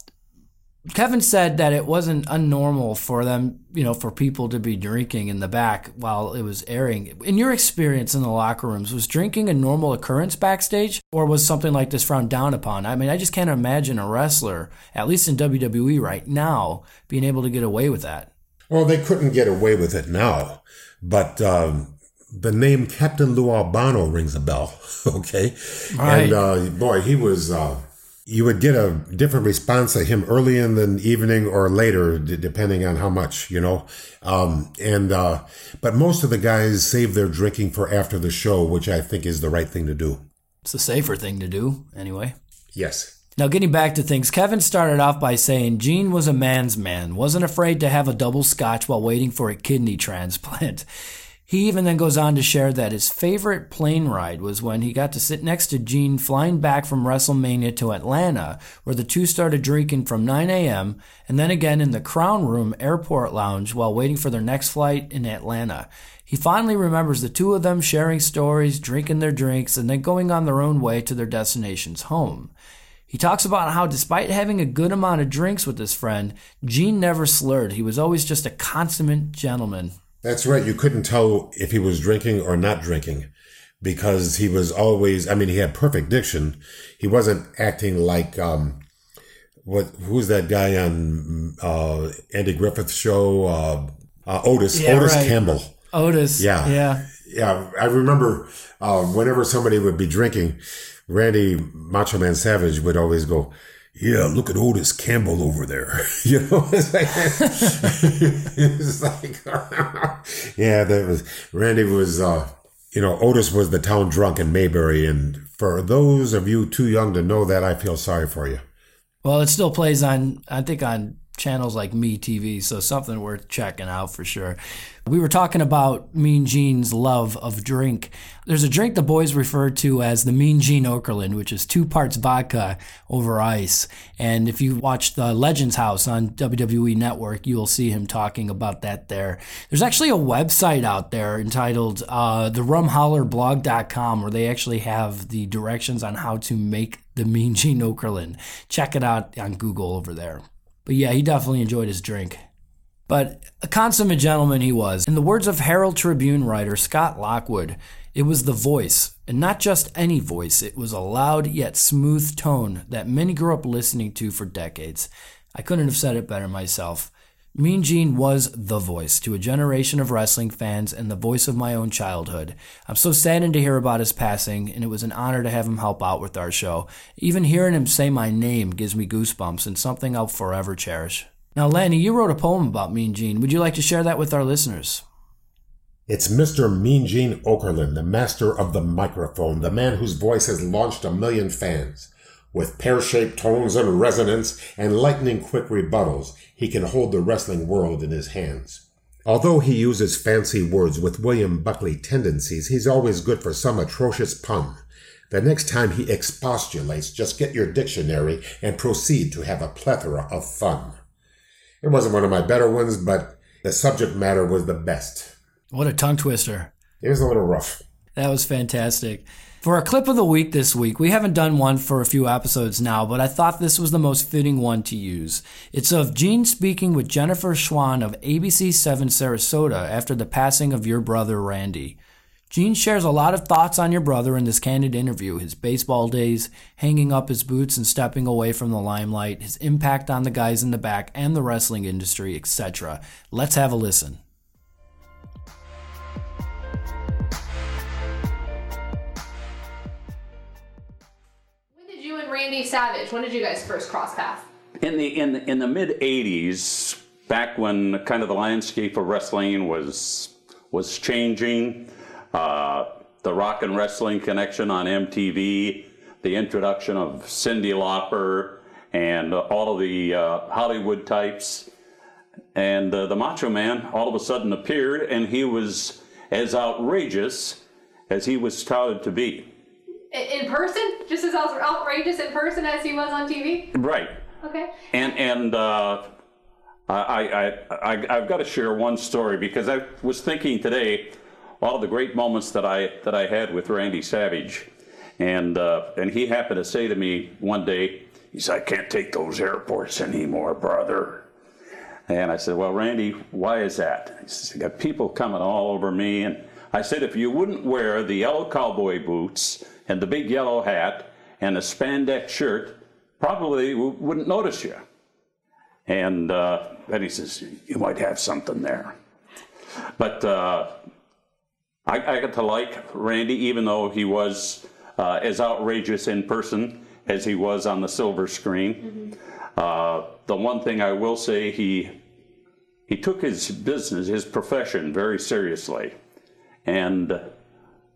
Kevin said that it wasn't unnormal for them, you know, for people to be drinking in the back while it was airing. In your experience in the locker rooms, was drinking a normal occurrence backstage or was something like this frowned down upon? I mean, I just can't imagine a wrestler, at least in WWE right now, being able to get away with that. Well, they couldn't get away with it now, but um, the name Captain Lou Albano rings a bell. okay, Right. and uh, boy, he was. Uh, you would get a different response to him early in the evening or later, d- depending on how much you know. Um, and uh, but most of the guys save their drinking for after the show, which I think is the right thing to do. It's the safer thing to do, anyway. Yes. Now, getting back to things, Kevin started off by saying Gene was a man's man, wasn't afraid to have a double scotch while waiting for a kidney transplant. He even then goes on to share that his favorite plane ride was when he got to sit next to Gene flying back from WrestleMania to Atlanta, where the two started drinking from 9 a.m. and then again in the Crown Room Airport Lounge while waiting for their next flight in Atlanta. He fondly remembers the two of them sharing stories, drinking their drinks, and then going on their own way to their destination's home. He talks about how, despite having a good amount of drinks with his friend, Gene never slurred. He was always just a consummate gentleman. That's right. You couldn't tell if he was drinking or not drinking because he was always, I mean, he had perfect diction. He wasn't acting like, um, what, who's that guy on, uh, Andy Griffith's show? Uh, uh Otis, Yeah, Otis right. Campbell. Otis. Yeah. Yeah. Yeah. I remember, uh, whenever somebody would be drinking, Randy Macho Man Savage would always go, yeah, look at Otis Campbell over there. You know, it's like, it's like yeah, that was Randy was, uh, you know, Otis was the town drunk in Mayberry. And for those of you too young to know that, I feel sorry for you. Well, it still plays on, I think, on channels like Me TV, so something worth checking out for sure. We were talking about Mean Gene's love of drink. There's a drink the boys refer to as the Mean Gene Okerlund, which is two parts vodka over ice. And if you watch the Legends House on WWE Network, you will see him talking about that there. There's actually a website out there entitled uh, therumhollerblog.com where they actually have the directions on how to make the Mean Gene Okerlund. Check it out on Google over there. But yeah, he definitely enjoyed his drink. But a consummate gentleman he was. In the words of Herald Tribune writer Scott Lockwood, it was the voice, and not just any voice, it was a loud yet smooth tone that many grew up listening to for decades. I couldn't have said it better myself. Mean Gene was the voice to a generation of wrestling fans and the voice of my own childhood. I'm so saddened to hear about his passing, and it was an honor to have him help out with our show. Even hearing him say my name gives me goosebumps and something I'll forever cherish. Now, Lanny, you wrote a poem about Mean Gene. Would you like to share that with our listeners? It's Mr. Mean Gene Okerlund, the master of the microphone, the man whose voice has launched a million fans. With pear shaped tones and resonance and lightning quick rebuttals, he can hold the wrestling world in his hands. Although he uses fancy words with William Buckley tendencies, he's always good for some atrocious pun. The next time he expostulates, just get your dictionary and proceed to have a plethora of fun. It wasn't one of my better ones, but the subject matter was the best. What a tongue twister. It was a little rough. That was fantastic. For our clip of the week this week, we haven't done one for a few episodes now, but I thought this was the most fitting one to use. It's of Gene speaking with Jennifer Schwan of ABC 7 Sarasota after the passing of your brother Randy. Gene shares a lot of thoughts on your brother in this candid interview his baseball days, hanging up his boots and stepping away from the limelight, his impact on the guys in the back and the wrestling industry, etc. Let's have a listen. Randy Savage, when did you guys first cross paths? In the in the, in the mid '80s, back when kind of the landscape of wrestling was was changing, uh, the Rock and Wrestling Connection on MTV, the introduction of Cyndi Lauper, and uh, all of the uh, Hollywood types, and uh, the Macho Man all of a sudden appeared, and he was as outrageous as he was touted to be. In person? Just as outrageous in person as he was on TV? Right. Okay. And and uh, I, I, I I've got to share one story because I was thinking today all the great moments that I that I had with Randy Savage, and uh, and he happened to say to me one day, he said, "I can't take those airports anymore, brother." And I said, "Well, Randy, why is that?" He says, "I got people coming all over me." And I said, "If you wouldn't wear the yellow cowboy boots and the big yellow hat and a spandex shirt, probably wouldn't notice you." And uh, then he says, "You might have something there." But uh, I, I got to like Randy, even though he was uh, as outrageous in person as he was on the silver screen. Uh, the one thing I will say, he he took his business, his profession, very seriously, and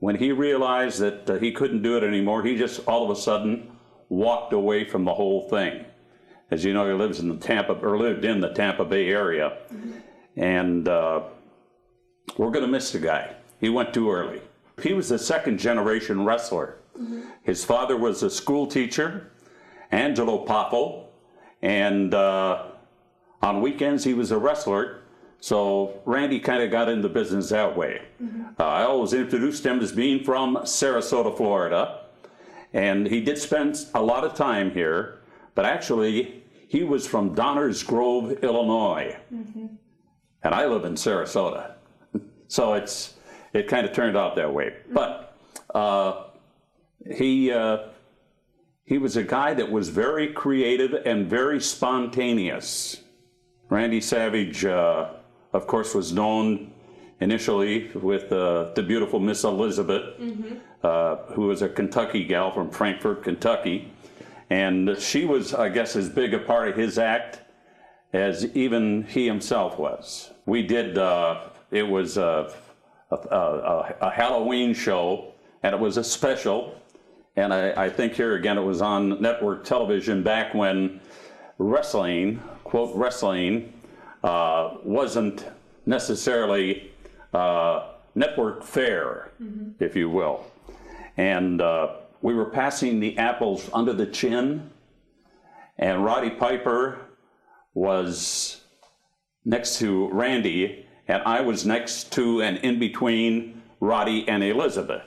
when he realized that uh, he couldn't do it anymore, he just all of a sudden walked away from the whole thing. As you know, he lives in the Tampa or lived in the Tampa Bay area, and uh, we're going to miss the guy. He went too early. He was a second generation wrestler. His father was a school teacher, Angelo Poffo, and uh, on weekends he was a wrestler. So Randy kind of got into business that way. Uh, I always introduced him as being from Sarasota, Florida, and he did spend a lot of time here, but actually he was from Downers Grove, Illinois, and I live in Sarasota. So it's it kind of turned out that way. But uh, he uh, he was a guy that was very creative and very spontaneous. Randy Savage, uh, of course, was known initially with uh, the beautiful Miss Elizabeth, uh, who was a Kentucky gal from Frankfort, Kentucky, and she was, I guess, as big a part of his act as even he himself was. We did. Uh, it was a, a, a, a Halloween show, and it was a special. And I, I think here again, it was on network television back when wrestling, quote wrestling, uh, wasn't necessarily uh, network fare, if you will. And uh, we were passing the apples under the chin, and Roddy Piper was next to Randy, and I was next to and in between Roddy and Elizabeth.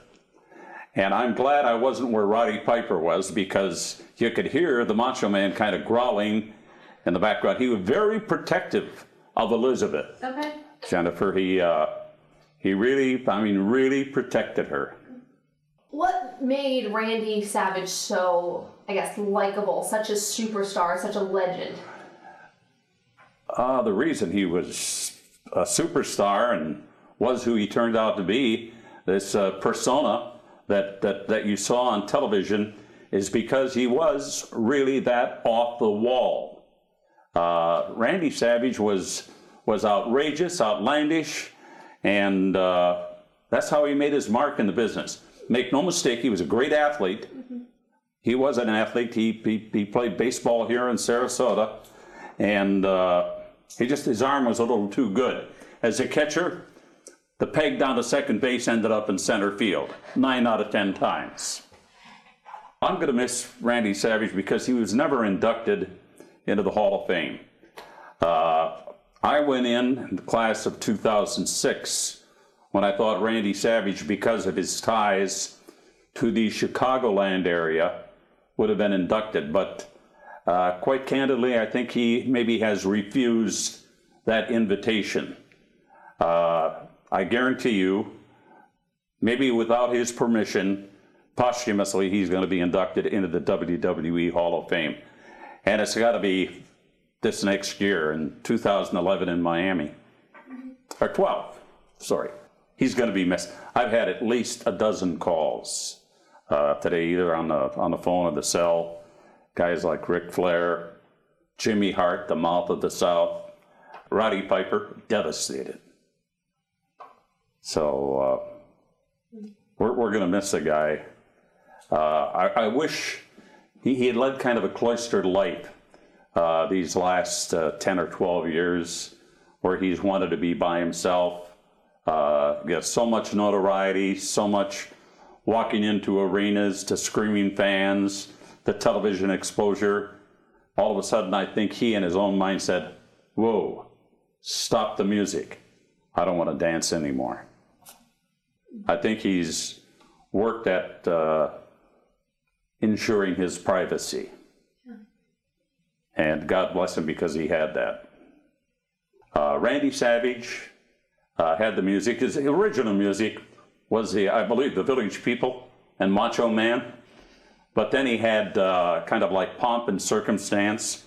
And I'm glad I wasn't where Roddy Piper was because you could hear the Macho Man kind of growling in the background. He was very protective of Elizabeth. Okay. Jennifer, he, uh, he really, I mean, really protected her. What made Randy Savage so, I guess, likable, such a superstar, such a legend? Uh, the reason he was a superstar and was who he turned out to be, this uh, persona that, that, that you saw on television, is because he was really that off the wall. Uh, Randy Savage was, was outrageous, outlandish, and uh, that's how he made his mark in the business. Make no mistake, he was a great athlete. he was an athlete. He, he, he played baseball here in Sarasota, and uh, he just his arm was a little too good. As a catcher, the peg down to second base ended up in center field nine out of ten times. I'm going to miss Randy Savage because he was never inducted into the Hall of Fame. Uh, I went in, the class of 2006 when I thought Randy Savage, because of his ties to the Chicagoland area, would have been inducted. But uh, quite candidly, I think he maybe has refused that invitation. Uh, I guarantee you, maybe without his permission, posthumously, he's going to be inducted into the WWE Hall of Fame. And it's got to be this next year in 2011 in Miami. Or 12, sorry. He's going to be missed. I've had at least a dozen calls uh, today, either on the, on the phone or the cell. Guys like Ric Flair, Jimmy Hart, the mouth of the South, Roddy Piper, devastated. So uh, we're, we're going to miss the guy. Uh, I, I wish he, he had led kind of a cloistered life uh, these last uh, 10 or 12 years where he's wanted to be by himself. Uh, got so much notoriety, so much walking into arenas to screaming fans, the television exposure. All of a sudden, I think he in his own mind said, Whoa, stop the music. I don't want to dance anymore. I think he's worked at uh, ensuring his privacy. And God bless him because he had that. Uh, Randy Savage uh, had the music. His original music was the, I believe, the Village People and Macho Man. But then he had uh, kind of like pomp and circumstance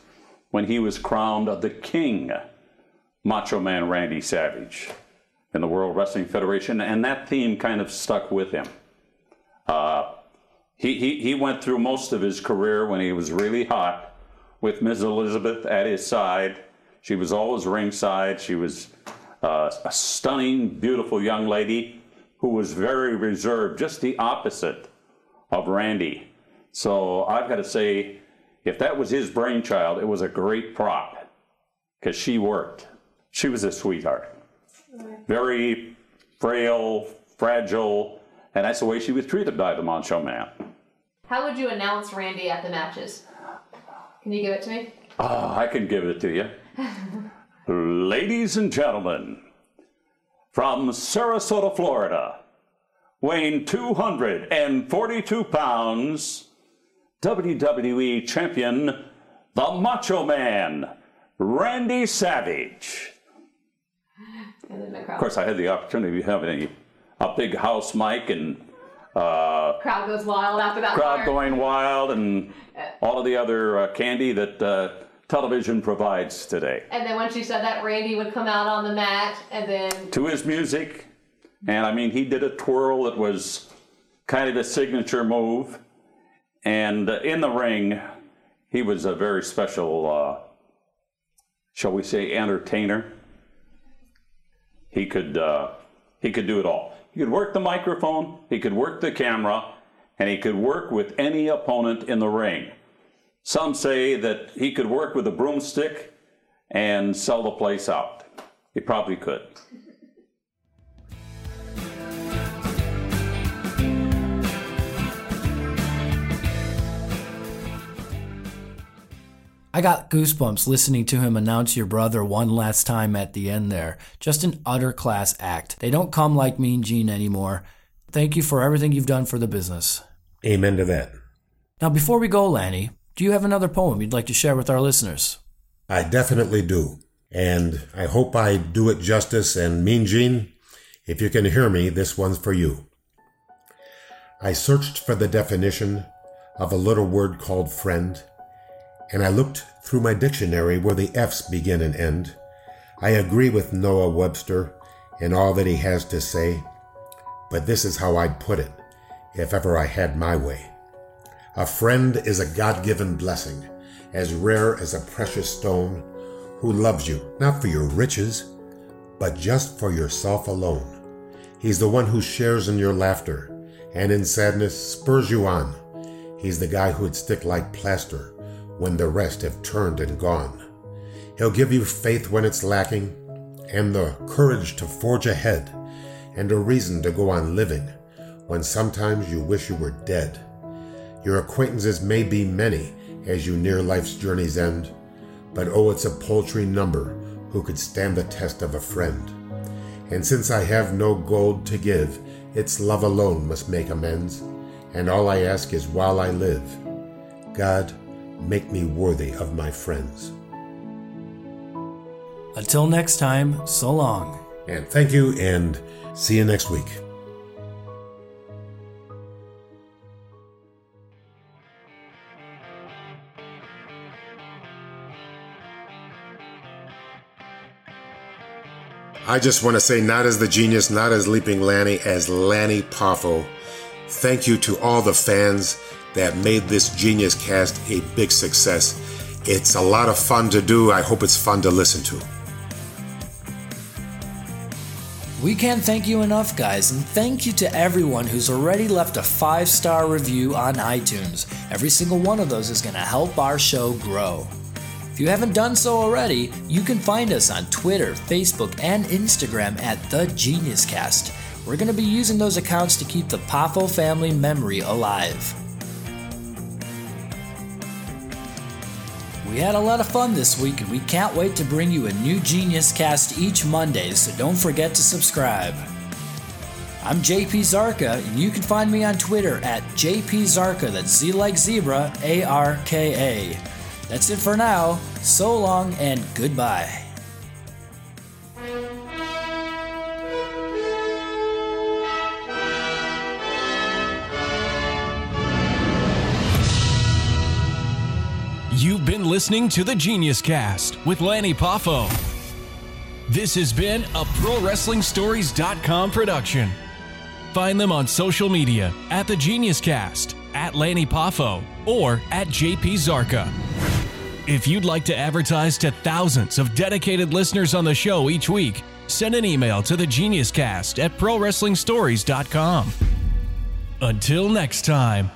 when he was crowned the king, Macho Man Randy Savage, in the World Wrestling Federation, and that theme kind of stuck with him. Uh, he, he, he went through most of his career when he was really hot with Ms. Elizabeth at his side. She was always ringside. She was uh, a stunning, beautiful young lady who was very reserved, just the opposite of Randy. So I've got to say, if that was his brainchild, it was a great prop because she worked. She was a sweetheart. Very frail, fragile, and that's the way she was treated by the Macho Man. How would you announce Randy at the matches? Can you give it to me? Ah, I can give it to you. Ladies and gentlemen, from Sarasota, Florida, weighing 242 pounds, WWE champion, the Macho Man, Randy Savage. Of course, I had the opportunity of having a big house mic and uh, crowd goes wild after that. crowd going wild and all of the other uh, candy that uh, television provides today. And then when she said that, Randy would come out on the mat, and then to his music. And I mean, he did a twirl that was kind of a signature move. And uh, in the ring, he was a very special, uh, shall we say, entertainer. He could uh, he could do it all. He could work the microphone, he could work the camera, and he could work with any opponent in the ring. Some say that he could work with a broomstick and sell the place out. He probably could. I got goosebumps listening to him announce your brother one last time at the end there. Just an utter class act. They don't come like Mean Gene anymore. Thank you for everything you've done for the business. Amen to that. Now, before we go, Lanny, do you have another poem you'd like to share with our listeners? I definitely do. And I hope I do it justice. And Mean Gene, if you can hear me, this one's for you. I searched for the definition of a little word called friend, and I looked through my dictionary where the F's begin and end. I agree with Noah Webster in all that he has to say, but this is how I'd put it if ever I had my way. A friend is a God given blessing, as rare as a precious stone, who loves you not for your riches, but just for yourself alone. He's the one who shares in your laughter and in sadness spurs you on. He's the guy who'd stick like plaster when the rest have turned and gone. He'll give you faith when it's lacking, and the courage to forge ahead, and a reason to go on living when sometimes you wish you were dead. Your acquaintances may be many as you near life's journey's end, but oh, it's a paltry number who could stand the test of a friend. And since I have no gold to give, it's love alone must make amends. And all I ask is while I live, God, make me worthy of my friends. Until next time, so long. And thank you, and see you next week. I just want to say, not as the genius, not as Leaping Lanny, as Lanny Poffo. Thank you to all the fans that made this Genius cast a big success. It's a lot of fun to do. I hope it's fun to listen to. We can't thank you enough, guys, and thank you to everyone who's already left a five star review on iTunes. Every single one of those is going to help our show grow. If you haven't done so already, you can find us on Twitter, Facebook, and Instagram at The Genius Cast. We're going to be using those accounts to keep the Poffo family memory alive. We had a lot of fun this week, and we can't wait to bring you a new Genius Cast each Monday, so don't forget to subscribe. I'm JP Zarka, and you can find me on Twitter at JP Zarka, that's Z like zebra, A R K A. That's it for now. So long and goodbye. Listening to the Genius Cast with Lanny Poffo. This has been a ProWrestlingStories.com production. Find them on social media at the Genius Cast, at Lanny Poffo, or at JP Zarka. If you'd like to advertise to thousands of dedicated listeners on the show each week, send an email to the Genius Cast at ProWrestlingStories.com. Until next time.